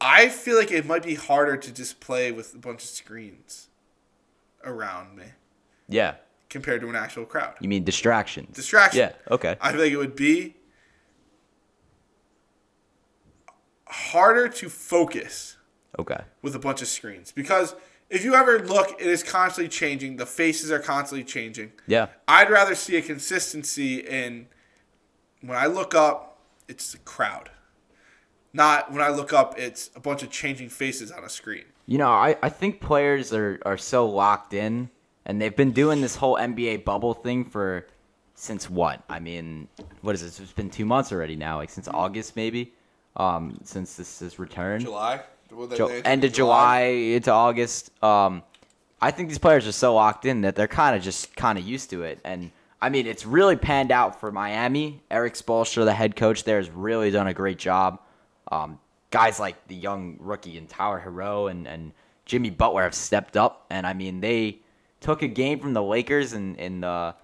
I feel like it might be harder to just play with a bunch of screens around me Yeah. compared to an actual crowd. You mean distractions? Distraction. Yeah. Okay. I feel like it would be harder to focus Okay. with a bunch of screens because if you ever look, it is constantly changing. The faces are constantly changing. Yeah. I'd rather see a consistency in when I look up, it's the crowd. Not when I look up, it's a bunch of changing faces on a screen. You know, I, I think players are, are so locked in, and they've been doing this whole NBA bubble thing for since what? I mean, what is this? It's been two months already now, like since August maybe, um, since this has returned. July? Well, they- they- end of July into August. Um, I think these players are so locked in that they're kind of just kind of used to it. And I mean, it's really panned out for Miami. Erik Spoelstra, the head coach there, has really done a great job. Um, guys like the young rookie and Tyler Herro and, and Jimmy Butler have stepped up. And I mean, they took a game from the Lakers in, in the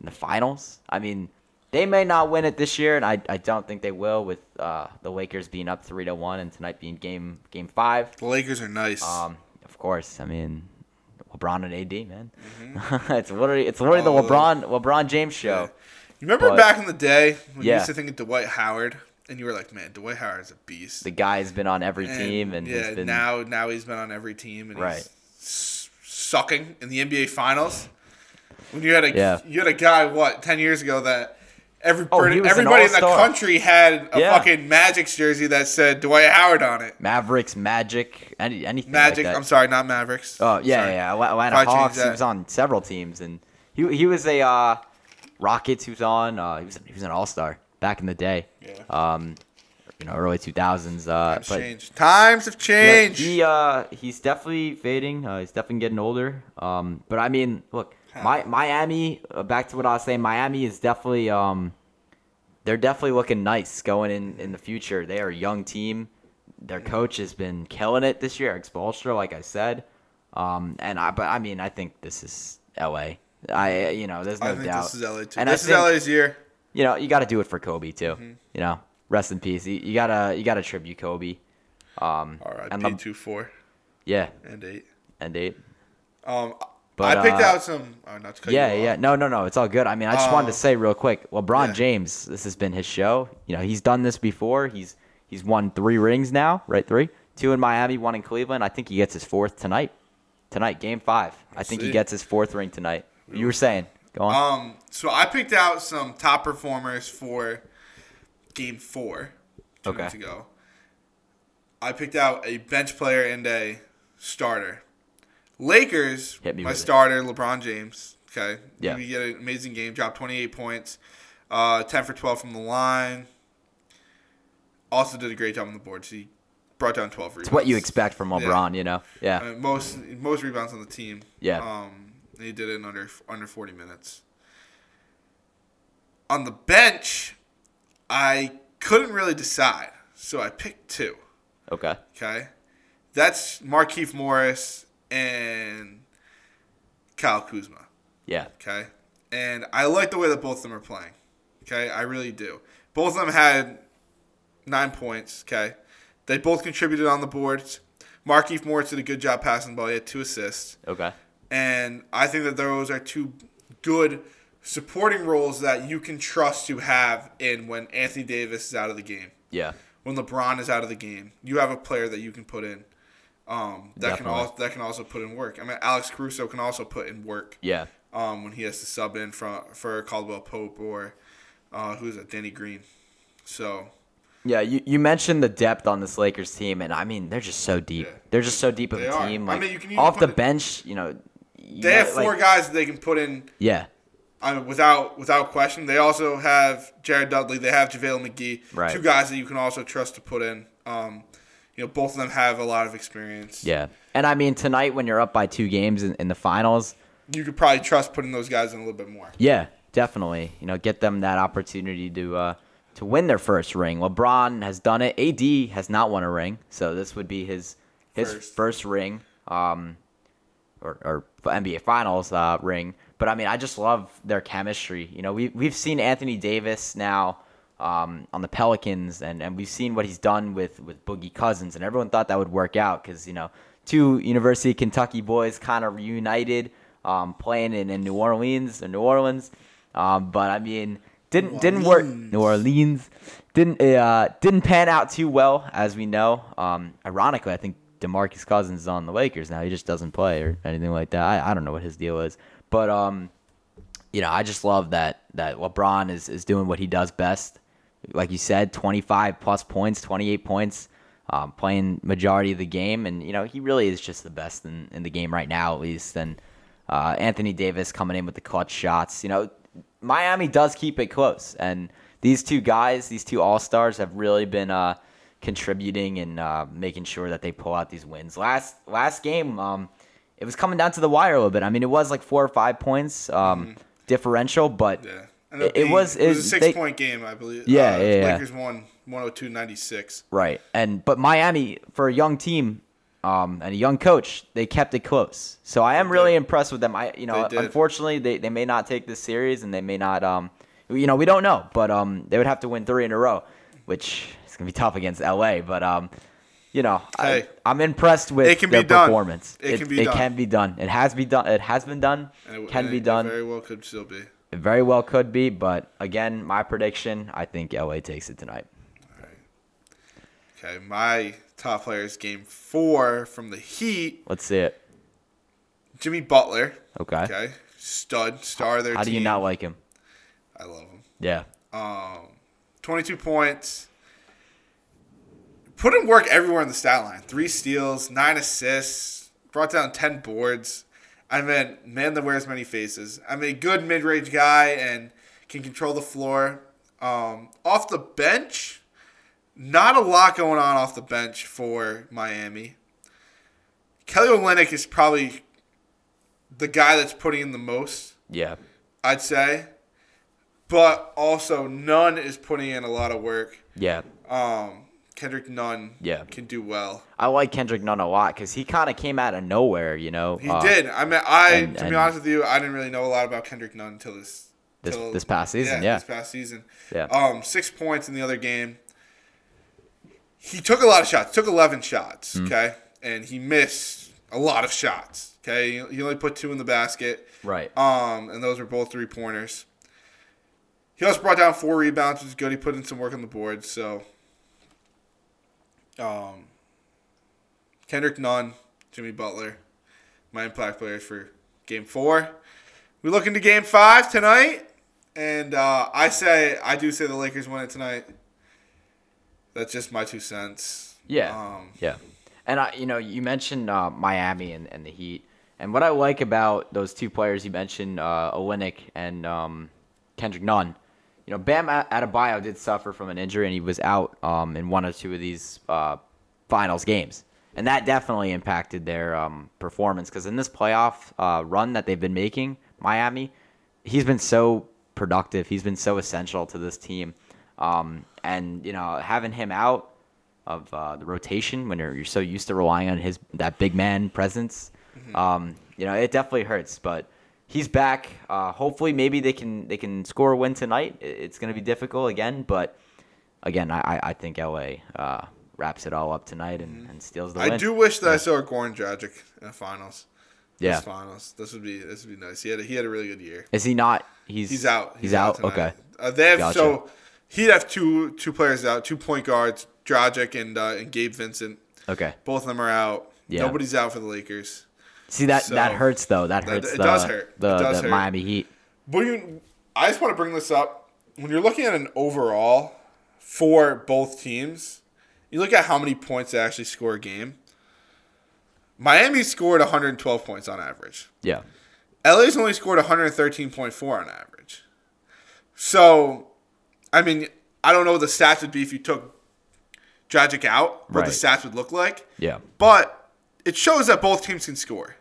in the finals. I mean, they may not win it this year, and I, I don't think they will with uh, the Lakers being up three to one and tonight being game game five. The Lakers are nice. Um, of course, I mean LeBron and AD, man. it's literally it's literally the Mm-hmm. Oh, LeBron LeBron James show. you remember but- back in the day when you used to think of Dwight Howard and you were like, man, Dwight Howard's a beast. The guy's been on every team and yeah, been now now he's been on every team and Right. he's sucking in the NBA Finals. When you had a Yeah. you had a guy what ten years ago that every Oh, everybody in the country had a Yeah. fucking Magic's jersey that said Dwight Howard on it. Mavericks, Magic, any anything Magic, like. I'm sorry, not Mavericks. Oh yeah, Sorry. yeah, yeah. Atlanta I Hawks. He was on several teams, and he he was a uh, Rockets. He was on. Uh, he was he was an All Star back in the day. Yeah. Um, you know, early two thousands. Uh, Times but changed. Times have changed. he uh he's definitely fading. Uh, he's definitely getting older. Um, but I mean, look, my Miami. Uh, back to what I was saying. Miami is definitely um, they're definitely looking nice going in in the future. They are a young team. Their coach has been killing it this year, Erik Spoelstra, like I said. Um, and I, but I mean, I think this is L.A. I, you know, there's no I think doubt. this is LA too. And I this is think- LA's year. You know, you got to do it for Kobe too. Mm-hmm. You know, rest in peace. You, you gotta, you gotta tribute Kobe. Um, All right, and Le- two four yeah, and eight. and eight. Um, But, I picked uh, out some. Oh, not to cut Yeah, you yeah. No, no, no. It's all good. I mean, I just wanted to Um, say real quick. LeBron yeah. James. This has been his show. You know, he's done this before. He's he's won three rings now, right? Three, two in Miami, one in Cleveland. I think he gets his fourth tonight. Tonight, Game Five. I We'll think see. he gets his fourth ring tonight. You were saying, go on. Um, so I picked out some top performers for Game Four two Okay. months ago. I picked out a bench player and a starter. Lakers, Hit me my with it. starter, LeBron James. Okay. Yeah. He had an amazing game, dropped 28 points, uh, 10 for 12 from the line. Also did a great job on the boards. He brought down 12 rebounds. It's what you expect from LeBron, you know? Yeah. Uh, most most rebounds on the team. Yeah. Um, he did it in under under 40 minutes. On the bench, I couldn't really decide, so I picked two. Okay. Okay, that's Markieff Morris and Kyle Kuzma. Yeah. Okay, and I like the way that both of them are playing. Okay, I really do. Both of them had nine points. Okay, they both contributed on the boards. Markieff Morris did a good job passing the ball. He had two assists. Okay. And I think that those are two good supporting roles that you can trust to have in when Anthony Davis is out of the game. Yeah. When LeBron is out of the game, you have a player that you can put in. Um, that Definitely. can also that can also put in work. I mean, Alex Caruso can also put in work. Yeah. Um, when he has to sub in for for Caldwell Pope or uh, who's it, Danny Green. So Yeah, you, you mentioned the depth on this Lakers team, and I mean they're just so deep. Yeah. They're just so deep of They a are. team. I mean, you can off the it- bench, you know. you they have four like- guys that they can put in Yeah, I mean, without without question. They also have Jared Dudley. They have JaVale McGee. Right. Two guys that you can also trust to put in. Um, you know, both of them have a lot of experience. yeah. And I mean tonight when you're up by two games in, in the finals, You could probably trust putting those guys in a little bit more. yeah, definitely. You know, get them that opportunity to uh, to win their first ring. LeBron has done it. AD has not won a ring, so this would be his his First. first, ring. Um, or, or NBA Finals uh, ring. But I mean, I just love their chemistry. You know, we we've seen Anthony Davis now um, on the Pelicans, and, and we've seen what he's done with with Boogie Cousins, and everyone thought that would work out because you know, two University of Kentucky boys kind of reunited, um, playing in, in New Orleans or New Orleans. Um, but I mean, didn't didn't work. New Orleans didn't uh, didn't pan out too well, as we know. Um, ironically, I think Demarcus Cousins is on the Lakers now. He just doesn't play or anything like that. I, I don't know what his deal is, but um, you know, I just love that that LeBron is is doing what he does best. Like you said, 25 plus points, 28 points, um, playing majority of the game, and you know he really is just the best in, in the game right now, at least. And uh, Anthony Davis coming in with the clutch shots. You know, Miami does keep it close, and these two guys, these two All Stars, have really been uh, contributing and uh, making sure that they pull out these wins. Last last game, um, it was coming down to the wire a little bit. I mean, it was like four or five points um, differential, but Yeah. It- it was- it was a six they- point game, I believe. Yeah, Uh, yeah, yeah. Lakers won 102-96. Right. And but Miami for a young team um, and a young coach, they kept it close. So I am They really did. impressed with them. I you know, They unfortunately they, they may not take this series and they may not um you know, we don't know, but um they would have to win 3 in a row, which is going to be tough against LA, but um you know, Hey. I, I'm impressed with It can their be done. performance. It can be it done. It can be done. It has be done. It has been done. And it, can and be it done. Very well could still be. It very well could be, but again, my prediction, I think LA takes it tonight. Okay, my top player is game four from the Heat. Let's see it. Jimmy Butler. Okay. Okay. Stud, star their How team. do you not like him? I love him. Yeah. Um, 22 points. Put in work everywhere in the stat line. Three steals, nine assists, brought down 10 boards. I mean, man that wears many faces. I'm a good mid range guy and can control the floor. Um, off the bench, not a lot going on off the bench for Miami. Kelly Olynyk is probably the guy that's putting in the most. Yeah. I'd say. But also, Nunn is putting in a lot of work. Yeah. Um, Kendrick Nunn Yeah. can do well. I like Kendrick Nunn a lot because he kind of came out of nowhere, you know. He uh, did. I mean, I and- to be honest with you, I didn't really know a lot about Kendrick Nunn until this This- till- this past season, yeah. this past season. Yeah. Um, six points in the other game. He took a lot of shots. Took eleven shots. Hmm. Okay, and he missed a lot of shots. Okay, he he only put two in the basket. Right. Um, and those were both three pointers. He also brought down four rebounds, which is good. He put in some work on the board. So, um, Kendrick Nunn, Jimmy Butler, my impact players for Game Four. We look into Game Five tonight, and uh, I say I do say the Lakers win it tonight. That's just my two cents. Yeah. Um, Yeah. And I, you know, you mentioned uh, Miami and, and the Heat, and what I like about those two players you mentioned, uh, Olynyk and um, Kendrick Nunn. You know, Bam Adebayo did suffer from an injury, and he was out um, in one or two of these uh, finals games, and that definitely impacted their um, performance. Because in this playoff uh, run that they've been making, Miami, he's been so productive. He's been so essential to this team, um, and you know, having him out of uh, the rotation when you're, you're so used to relying on his that big man presence. Mm-hmm. Um, you know, it definitely hurts, but he's back. Uh, hopefully, maybe they can they can score a win tonight. It's going to be difficult again, but again, I I think LA uh, wraps it all up tonight and, mm-hmm. and steals the I win. do wish that yeah. I saw Goran Dragic in the finals. Yeah, this finals. This would be this would be nice. He had a, he had a really good year. Is he not? He's he's out. He's, he's out. out okay. Uh, they have gotcha. so he'd have two two players out, two point guards, Dragic and uh, and Gabe Vincent. Okay. Both of them are out. Yeah. Nobody's out for the Lakers. See that so, that hurts though. That hurts. That, it the, does hurt. The, does the hurt. Miami Heat. But you, I just want to bring this up. When you're looking at an overall for both teams, you look at how many points they actually score a game. Miami scored 112 points on average. Yeah. LA's only scored 113.4 on average. So, I mean, I don't know what the stats would be if you took Dragic out, what right. the stats would look like. Yeah. But it shows that both teams can score.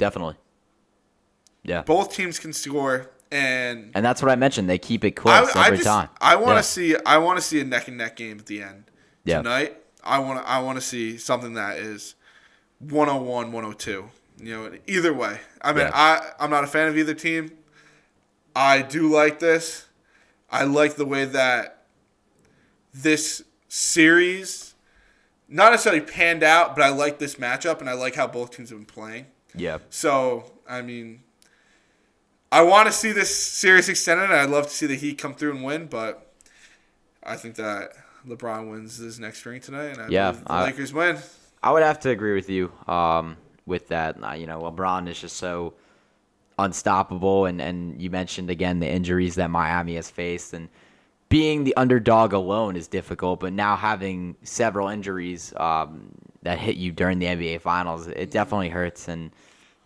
Definitely. Yeah. Both teams can score and And that's what I mentioned. They keep it close I, every I just, time. I want to yeah. see I want to see a neck and neck game at the end. Yeah. Tonight, I want to I want to see something that is 101 102. You know, either way. I mean, yeah. I I'm not a fan of either team. I do like this. I like the way that this series not necessarily panned out, but I like this matchup and I like how both teams have been playing. Yeah. So I mean, I want to see this series extended. I'd love to see the Heat come through and win, but I think that LeBron wins this next ring tonight, and I yeah, the I, Lakers win. I would have to agree with you um, with that. Uh, you know, LeBron is just so unstoppable, and and you mentioned again the injuries that Miami has faced, and being the underdog alone is difficult, but now having several injuries um, that hit you during the NBA Finals, it definitely hurts. And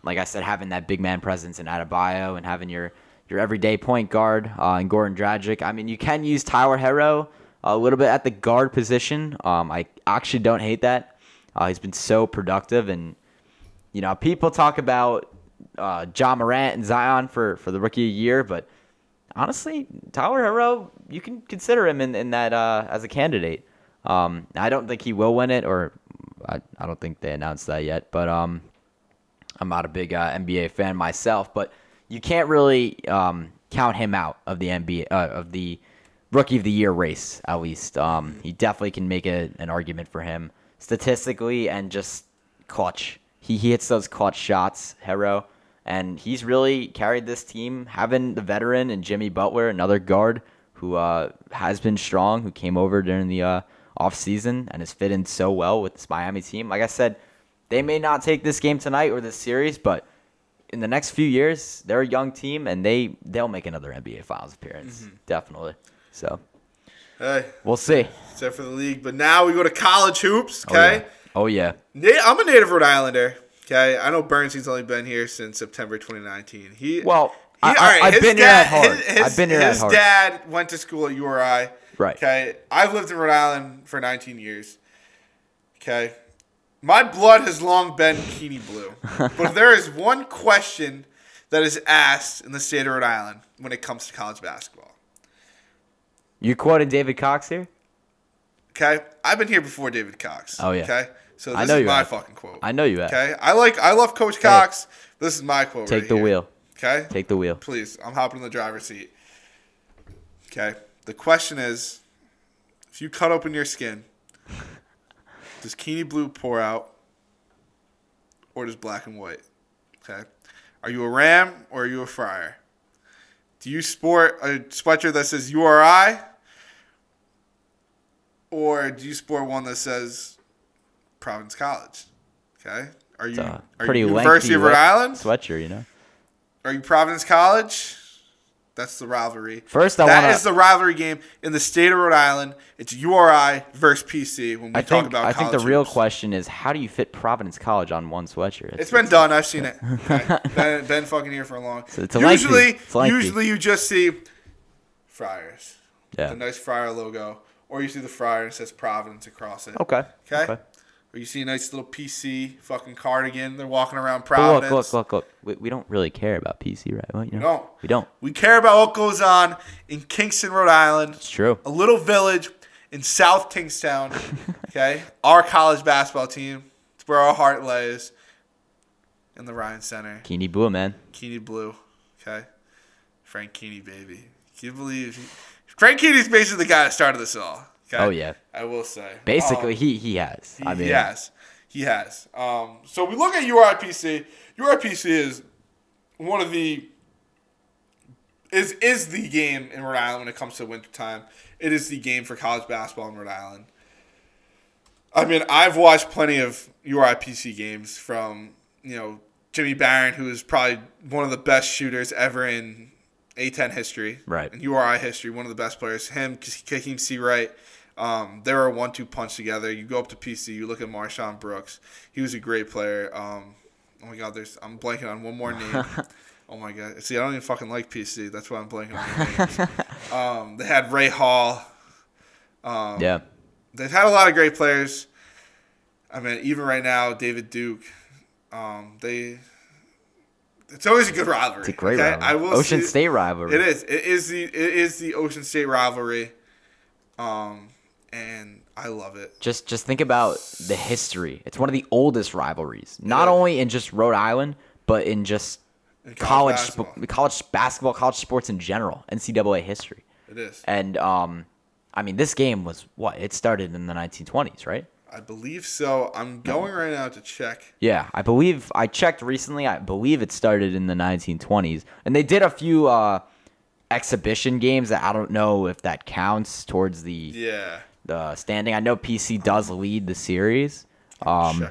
like I said, having that big man presence in Adebayo and having your your everyday point guard uh, in Goran Dragic. I mean, you can use Tyler Herro a little bit at the guard position. Um, I actually don't hate that. Uh, he's been so productive, and you know, people talk about uh, Ja Morant and Zion for for the rookie year, but honestly, Tyler Herro, you can consider him in, in that uh, as a candidate. Um, I don't think he will win it, or I, I don't think they announced that yet. But um, I'm not a big uh, NBA fan myself, but you can't really um, count him out of the NBA uh, of the rookie of the year race. At least um, he definitely can make a, an argument for him statistically and just clutch. He, he hits those clutch shots, Herro, and he's really carried this team. Having the veteran and Jimmy Butler, another guard who uh, has been strong, who came over during the uh, offseason and has fit in so well with this Miami team. Like I said, they may not take this game tonight or this series, but in the next few years, they're a young team and they they'll make another NBA Finals appearance, mm-hmm. definitely. So, hey, we'll see. Except for the league, but now we go to college hoops. Okay. Oh yeah. Oh, yeah. I'm a native Rhode Islander. Okay, I know Bernstein's only been here since September 2019. He well, he, I, have been dad, here at Hart. His, I've been here his at dad went to school at URI. Right. Okay, I've lived in Rhode Island for 19 years. Okay, my blood has long been Keaney blue, but if there is one question that is asked in the state of Rhode Island when it comes to college basketball. You quoted David Cox here. Okay, I've been here before David Cox. Oh yeah. Okay. So this I know is my have. fucking quote. I know you have. Okay. I like I love Coach Cox. Hey, this is my quote. Take right the here. wheel. Okay. Take the wheel. Please. I'm hopping in the driver's seat. Okay. The question is if you cut open your skin, does Keaney blue pour out or does black and white? Okay. Are you a ram or are you a friar? Do you sport a sweatshirt that says URI? Or do you sport one that says Providence College. Okay, are you are pretty you University of Rhode Island sweatshirt? You know, are you Providence College That's the rivalry. First, I That wanna- is the rivalry game in the state of Rhode Island. It's URI versus PC when we I talk think about I think the real question is how do you fit Providence College on one sweatshirt? It's been done. I've seen it. Okay? been, been fucking here for a long. So it's lengthy- usually, it's lengthy. usually you just see Friars, yeah. the nice Friar logo, or you see the Friar and it says Providence across it. Okay. Okay. okay. Or you see a nice little PC fucking cardigan. They're walking around But look, look, look, look. We, we don't really care about PC, right? Well, you know, No. we don't. We care about what goes on in Kingston, Rhode Island. It's true. a little village in South Kingstown. Okay, our college basketball team. It's where our heart lays. In the Ryan Center, Keaney Bua, man. Keaney Blue. Okay, Frank Keaney, baby. Can you believe Frank Keaney's basically the guy that started this all? Okay? Oh, yeah. I will say. Basically, Um, he he has. he, I mean, he has. He has. Um, so we look at URIPC. URIPC is one of the is is the game in Rhode Island when it comes to wintertime. It is the game for college basketball in Rhode Island. I mean, I've watched plenty of URIPC games from, you know, Jimmy Baron, who is probably one of the best shooters ever in A10 history. Right. In URI history, one of the best players. Him, Kahiem Seawright. Um, they were a one-two punch together. You go up to PC, you look at MarShon Brooks. He was a great player. Um, oh my God, there's I'm blanking on one more name. oh my God, see, I don't even fucking like PC. That's why I'm blanking on names. um, they had Ray Hall. Um, yeah. they've had a lot of great players. I mean, even right now, David Duke. Um, they. It's always a good rivalry. It's a great okay? rivalry. I will Ocean State rivalry. It is. It is the. It is the Ocean State rivalry. Um, and I love it. Just just think about the history. It's one of the oldest rivalries, not Yeah. only in just Rhode Island, but in just In college basketball. sp- college basketball, college sports in general, NCAA history. It is. And um, I mean, this game was what it started in the 1920s, right? I believe so. I'm going right now to check. Yeah, I believe I checked recently. I believe it started in the 1920s, and they did a few uh, exhibition games that I don't know if that counts towards the Yeah. The standing. I know PC does lead the series, um,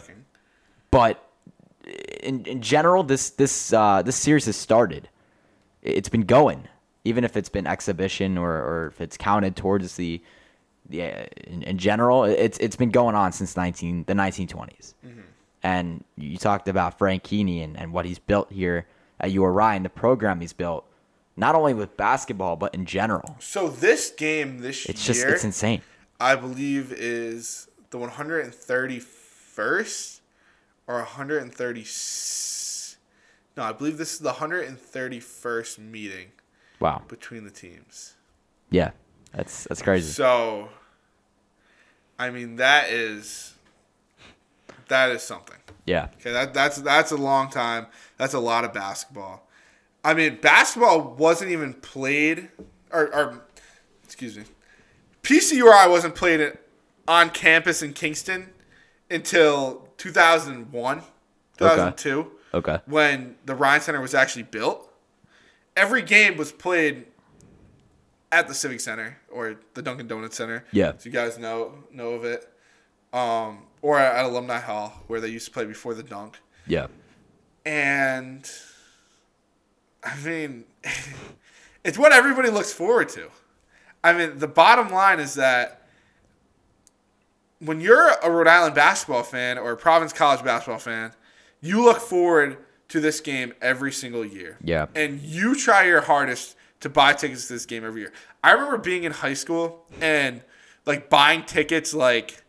but in in general, this this uh, this series has started. It's been going, even if it's been exhibition or, or if it's counted towards the yeah. In, in general, it's it's been going on since nineteen the nineteen And you talked about Frank Keaney and, and what he's built here at URI and the program he's built, not only with basketball but in general. So this game this It's year, just it's insane. I believe, is the 131st or 130. No, I believe this is the 131st meeting Wow. between the teams. Yeah, that's that's crazy. So, I mean, that is that is something. Yeah. Okay, that that's that's a long time. That's a lot of basketball. I mean, basketball wasn't even played, or, or excuse me, PCURI wasn't played on campus in Kingston until 2001, 2002, Okay. when the Ryan Center was actually built. Every game was played at the Civic Center or the Dunkin' Donuts Center. Yeah. so you guys know know of it, um, or at Alumni Hall where they used to play before the dunk. Yeah. And I mean, it's what everybody looks forward to. I mean, the bottom line is that when you're a Rhode Island basketball fan or a Providence College basketball fan, you look forward to this game every single year. Yeah. And you try your hardest to buy tickets to this game every year. I remember being in high school and like buying tickets like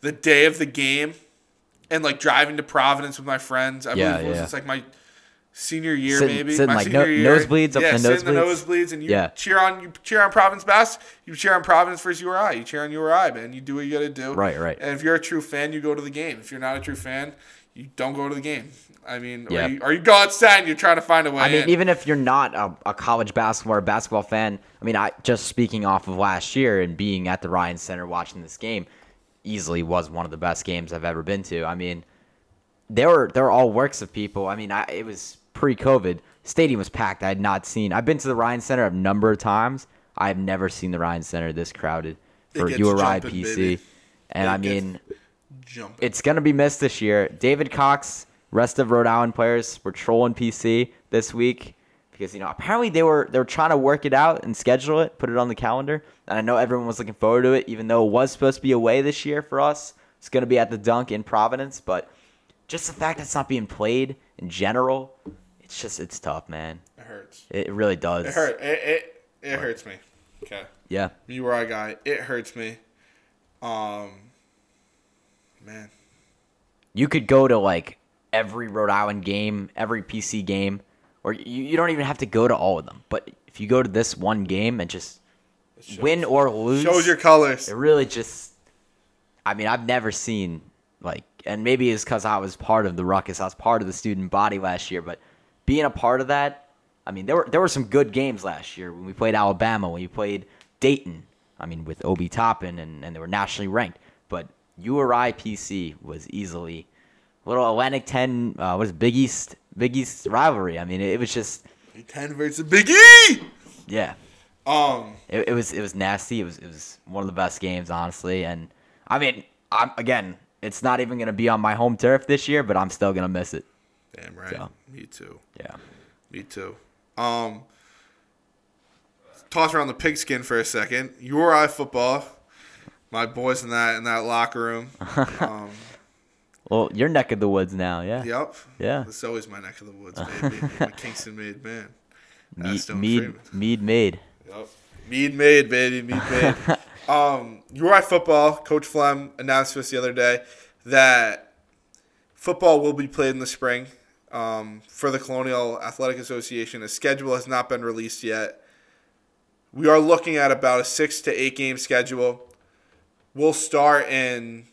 the day of the game and like driving to Providence with my friends. I Yeah, believe it was yeah. just like my senior year, Sitting- maybe. sitting, my like, senior no- year. nosebleeds, up yeah, sit in the nosebleeds? nosebleeds, and you Yeah. cheer on you cheer on Providence Bass. You cheer on Providence versus URI. You cheer on URI, man. You do what you got to do. Right, right. And if you're a true fan, you go to the game. If you're not a true fan, you don't go to the game. I mean, Yeah. or, you, or you go outside and you're trying to find a way I mean, in. even if you're not a, a college basketball or basketball fan, I mean, I just speaking off of last year and being at the Ryan Center watching this game, easily was one of the best games I've ever been to. I mean, there were there were all works of people. I mean, I, it was pre-COVID. Stadium was packed. I had not seen. I've been to the Ryan Center a number of times. I have never seen the Ryan Center this crowded for URI jumping, PC. baby. And It I mean, Jumping. it's gonna be missed this year. David Cox, rest of Rhode Island players were trolling PC this week because you know apparently they were they were trying to work it out and schedule it, put it on the calendar, and I know everyone was looking forward to it, even though it was supposed to be away this year for us. It's going to be at the Dunk in Providence, but just the fact that it's not being played in general, it's just it's tough, man. It hurts. It really does. It hurt. It it, it hurts me. Okay. Yeah. You are a guy. It hurts me. Um. Man. You could go to like every Rhode Island game, every PC game, or you, you don't even have to go to all of them. But if you go to this one game and just shows- win or lose, Shows your colors. it really just. I mean, I've never seen like, and maybe it's because I was part of the ruckus. I was part of the student body last year, but being a part of that, I mean, there were there were some good games last year when we played Alabama, when we played Dayton. I mean, with Obi Toppin, and and they were nationally ranked. But URI PC was easily little Atlantic Ten. Uh, what is it, Big East Big East rivalry? I mean, it, it was just Big Ten versus Big E. yeah. Um. It, it was it was nasty. It was it was one of the best games, honestly. And I mean, I'm again, it's not even gonna be on my home turf this year, but I'm still gonna miss it. Damn right. So. Me too. Yeah. Me too. Um. Toss around the pigskin for a second. URI football. My boys in that in that locker room. Um, Well, your neck of the woods now, yeah. yep. Yeah. It's always my neck of the woods, baby. A Kingston made man. Mead, mead, Freeman. mead made. Yep. Mead made, baby. Mead made. um, URI football. Coach Flem announced to us the other day that football will be played in the spring um, for the Colonial Athletic Association. A schedule has not been released yet. We are looking at about a six to eight game schedule. We'll start in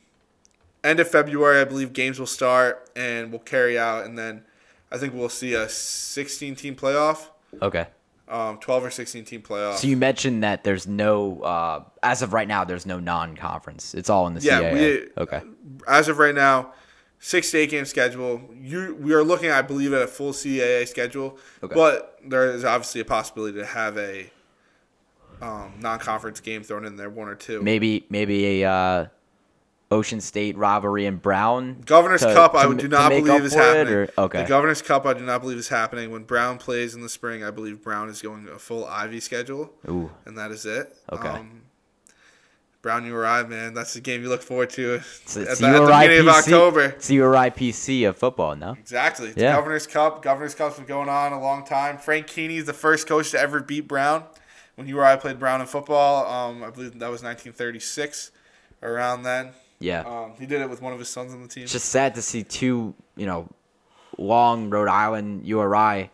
end of February, I believe. Games will start and we'll carry out, and then I think we'll see a 16 team playoff, Okay. um, 12 or 16 team playoff. So you mentioned that there's no, uh, as of right now, there's no non-conference. It's all in the Yeah, CAA. we- okay. as of right now, six to eight game schedule. You we are looking, I believe, at a full CAA schedule, Okay. but there is obviously a possibility to have a um, non-conference game thrown in there, one or two. Maybe maybe a uh, Ocean State rivalry in Brown. Governor's to- Cup, I to ma- do not believe is happening. or- okay. The Governor's Cup, I do not believe is happening. When Brown plays in the spring, I believe Brown is going a full Ivy schedule, Ooh. and that is it. Okay. Um, Brown URI, man, that's the game you look forward to It's, at, it's the, at the beginning of October. It's the URI PC of football, no? Exactly. It's Yeah. Governor's Cup. Governor's Cup's been going on a long time. Frank Keaney is the first coach to ever beat Brown. When URI played Brown in football, um, I believe that was 1936, around then. Yeah. Um, he did it with one of his sons on the team. It's just sad to see two, you know, long Rhode Island URI rivalries,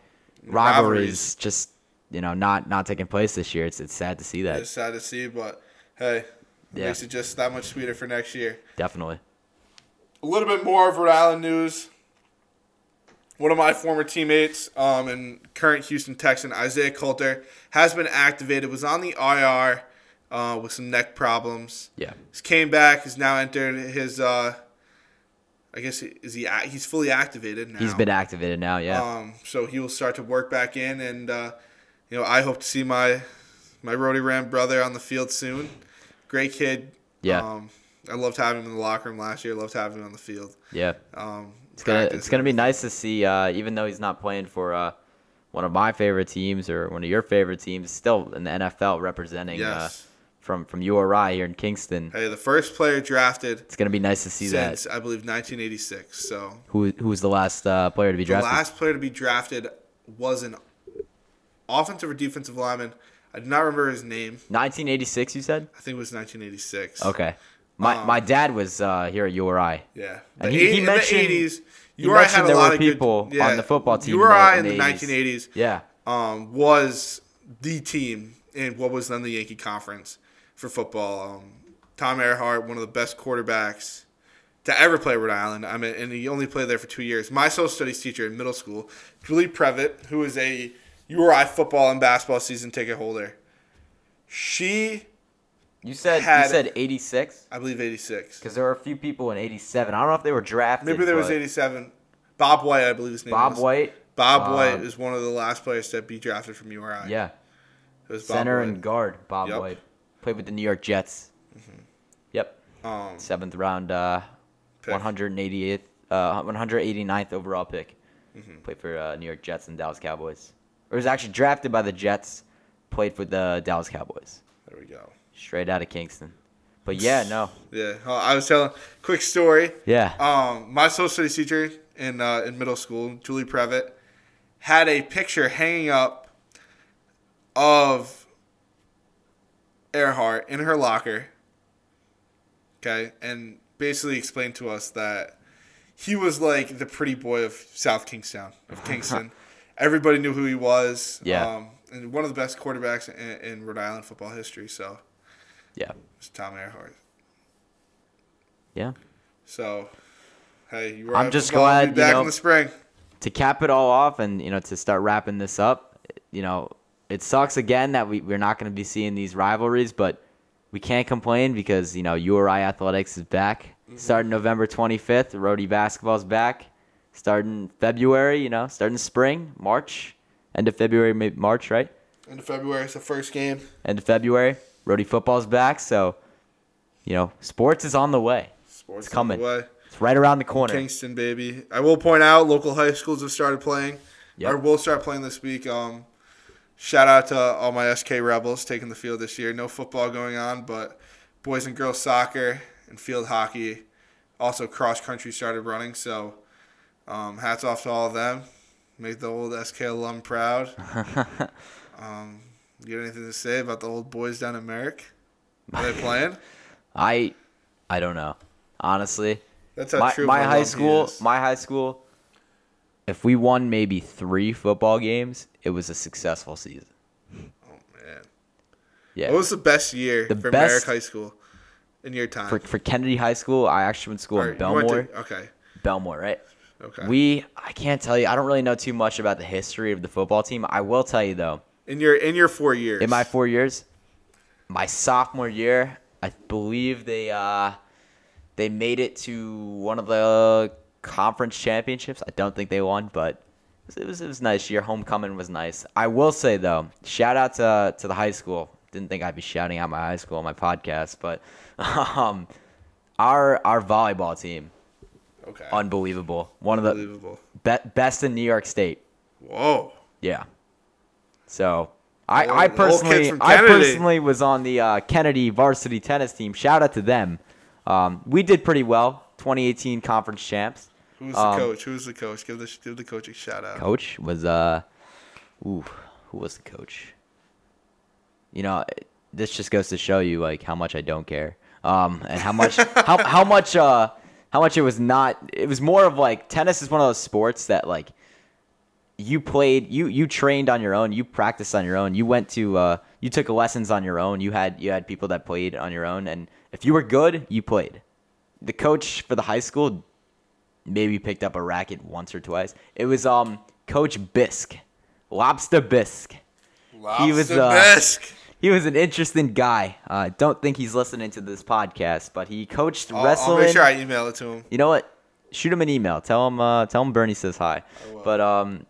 Rivalries. just, you know, not not taking place this year. It's it's sad to see that. it's sad to see, but hey, it Yeah. makes it just that much sweeter for next year. Definitely. A little bit more of Rhode Island news. One of my former teammates um, and current Houston Texan, Isaiah Coulter, has been activated, was on the IR uh, with some neck problems. Yeah. He's came back. He's now entered his. Uh, I guess is he? He's fully activated now. He's been activated now. Yeah. Um, so he will start to work back in, and uh, you know I hope to see my my Rhody Ram brother on the field soon. Great kid. Yeah. Um, I loved having him in the locker room last year. Loved having him on the field. yeah. Um, It's gonna practice it's gonna be nice to see, uh, even though he's not playing for uh, one of my favorite teams or one of your favorite teams, still in the NFL representing uh, from from URI here in Kingston. Hey, the first player drafted It's gonna be nice to see that since that. I believe 1986. So Who who was the last uh, player to be drafted? the last player to be drafted was an offensive or defensive lineman. I do not remember his name. 1986, you said? I think it was 1986. Okay. My Um, my dad was uh, here at URI. Yeah. And The he- eight- he in mentioned- the 80s, he URI had a there lot were of good- people yeah, on the football team in URI in the, in the 80s. 1980s Yeah. um, was the team in what was then the Yankee Conference for football. Um, Tom Ehrhardt, one of the best quarterbacks to ever play Rhode Island. I mean, and he only played there for two years. My social studies teacher in middle school, Julie Previtt, who is a URI football and basketball season ticket holder. She, You said Had- you said 86 I believe, 86. because there were a few people in 87. I don't know if they were drafted. Maybe there was 87. Bob White, I believe his name is Bob was. White. Bob Um, White is one of the last players to be drafted from URI. Yeah. It was Bob Center White. and guard. Bob Yep. White played with the New York Jets. Yep. Um, Seventh round, uh, Pick. 188th, uh, 189th overall pick. Mm-hmm. Played for uh, New York Jets and Dallas Cowboys. Or was actually drafted by the Jets, played for the Dallas Cowboys, There we go. straight out of Kingston. But yeah, no, Yeah, uh, I was telling quick story. yeah, Um, my social studies teacher in uh, in middle school, Julie Previtt, had a picture hanging up of Ehrhardt in her locker. Okay, and basically explained to us that he was like the pretty boy of South Kingstown, of Kingston. Everybody knew who he was. Yeah. Um, and one of the best quarterbacks in, in Rhode Island football history. So yeah, it's Tom Ehrhardt. yeah. So, hey, you were I'm just glad, Be you back know, in the spring. to cap it all off and you know to start wrapping this up you know it sucks again that we, we're not going to be seeing these rivalries but we can't complain because you know uri athletics is back starting november 25th Rhody basketball's back starting february you know starting spring march end of february maybe march right End of February, it's the first game. end of february Rhody football's back so you know sports is on the way Sports It's coming. on the way. it's right around the corner Kingston, baby. I will point out, local high schools have started playing. Yep. Or will start playing this week. Um, shout out to all my SK Rebels taking the field this year. No football going on, but boys and girls soccer and field hockey. Also, cross country started running. So, um, hats off to all of them. Make the old SK alum proud. um, you got anything to say about the old boys down in Merrick? Are they playing? i i don't know honestly That's how my, true. my high school is. my high school if we won maybe three football games it was a successful season Oh man. yeah What was the best year The for best- Merrick High School in your time? for, for kennedy high school i actually went to school Or in Bellmore to- okay. Bellmore right Okay. we i can't tell you i don't really know too much about the history of the football team. I will tell you though. In your in your four years. in my four years? My sophomore year i believe they uh they made it to one of the conference championships. I don't think they won but it was it was nice. Year homecoming was nice. I will say though shout out to to the high school. Didn't think i'd be shouting out my high school on my podcast but um our our volleyball team okay. unbelievable one of the be- best in new york state Whoa. yeah. So I, The I old- the old kids personally I personally was on the uh, Kennedy varsity tennis team. Shout out to them. Um, we did pretty well. 2018 conference champs. Who's the Um, coach? Who's the coach? Give the give the coach a shout out. Coach was uh, ooh, who was the coach? You know, this just goes to show you like how much I don't care. Um, and how much how how much uh how much it was not. It was more of like tennis is one of those sports that like you played you you trained on your own you practiced on your own you went to uh you took lessons on your own you had you had people that played on your own and if you were good you played the coach for the high school maybe picked up a racket once or twice it was um coach bisk lobster bisk he was, Lobster uh, bisque. He was an interesting guy uh don't think he's listening to this podcast but he coached I'll, wrestling I'll make sure I email it to him. you know what? Shoot him an email. Tell him. Uh, tell him Bernie says hi. But um,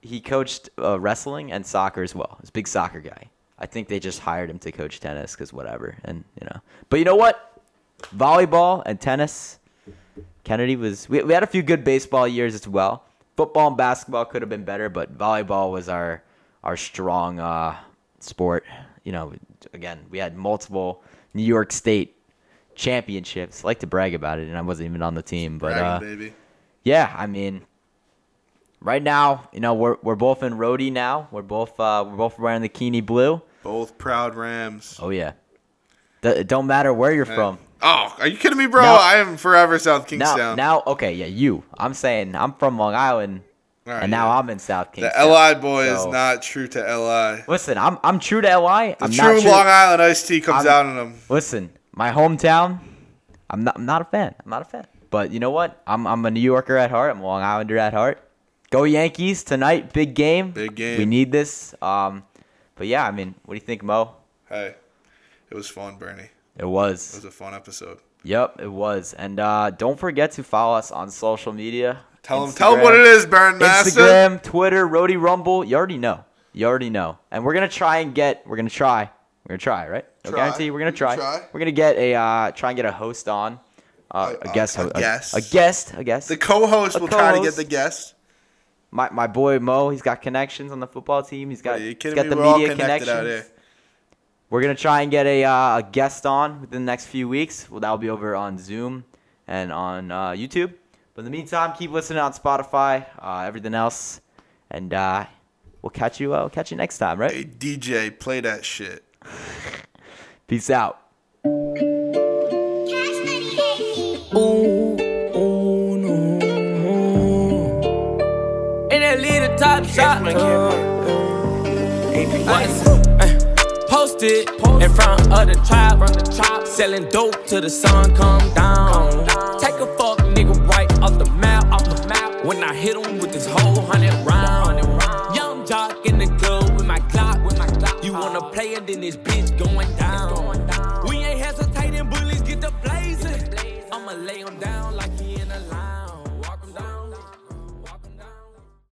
he coached uh, wrestling and soccer as well. He's a big soccer guy. I think they just hired him to coach tennis because whatever. And you know. But you know what? Volleyball and tennis. Kennedy was. We, we had a few good baseball years as well. Football and basketball could have been better, but volleyball was our our strong uh, sport. You know, again, we had multiple New York State championships. I like to brag about it, and I wasn't even on the team. But uh, Bragging, baby. yeah, I mean, right now, you know, we're we're both in Rhody now. We're both uh, we're both wearing the Keaney blue. Both proud Rams. Oh yeah, Th- it don't matter where you're from. Oh, are you kidding me, bro? Now- I am forever South Now, Kingstown. now, okay, yeah, you. I'm saying I'm from Long Island, right, and now yeah. I'm in South the LI boy So- is not true to LI. Listen, I'm I'm true to LI. The I'm true, not true. Long Island iced tea comes I'm- out in them. Listen, my hometown. I'm not. I'm not a fan. I'm not a fan. But you know what? I'm I'm a New Yorker at heart. I'm a Long Islander at heart. Go Yankees tonight! Big game. Big game. We need this. Um, but yeah, I mean, what do you think, Mo? Hey, it was fun, Bernie. It was. It was. was a fun episode. Yep, it was. And uh, don't forget to follow us on social media. Tell them, tell them what it is, Burn Master. Instagram, Twitter, Rhody Rumble. You already know. You already know. And we're gonna try and get. We're gonna try. We're gonna try, right? No Try. guarantee. We're gonna try. try. We're gonna get a uh, try and get a host on. Uh, A- a, guest a host. guest. A, guest. A guest. The co-host A will try to get the guest. my, my boy Mo, he's got connections on the football team. He's got he's got me? the We're all media connections. We're gonna try and get a, uh, a guest on within the next few weeks. Well, that'll be over on Zoom and on uh, YouTube. But in the meantime, keep listening on Spotify, uh, everything else, and uh, we'll catch you. Uh, we'll catch you next time, right? Hey DJ, play that shit. Peace out. Ooh, ooh, no. In that little top shop. Posted in front of the trap, selling dope till the sun come down. Off the map, off the map. When I hit him with this whole hundred round. Young jock in the club with my clock, with my clock. You wanna play it, then this bitch going down. We ain't hesitating, bullies get the blazing. I'ma lay him down like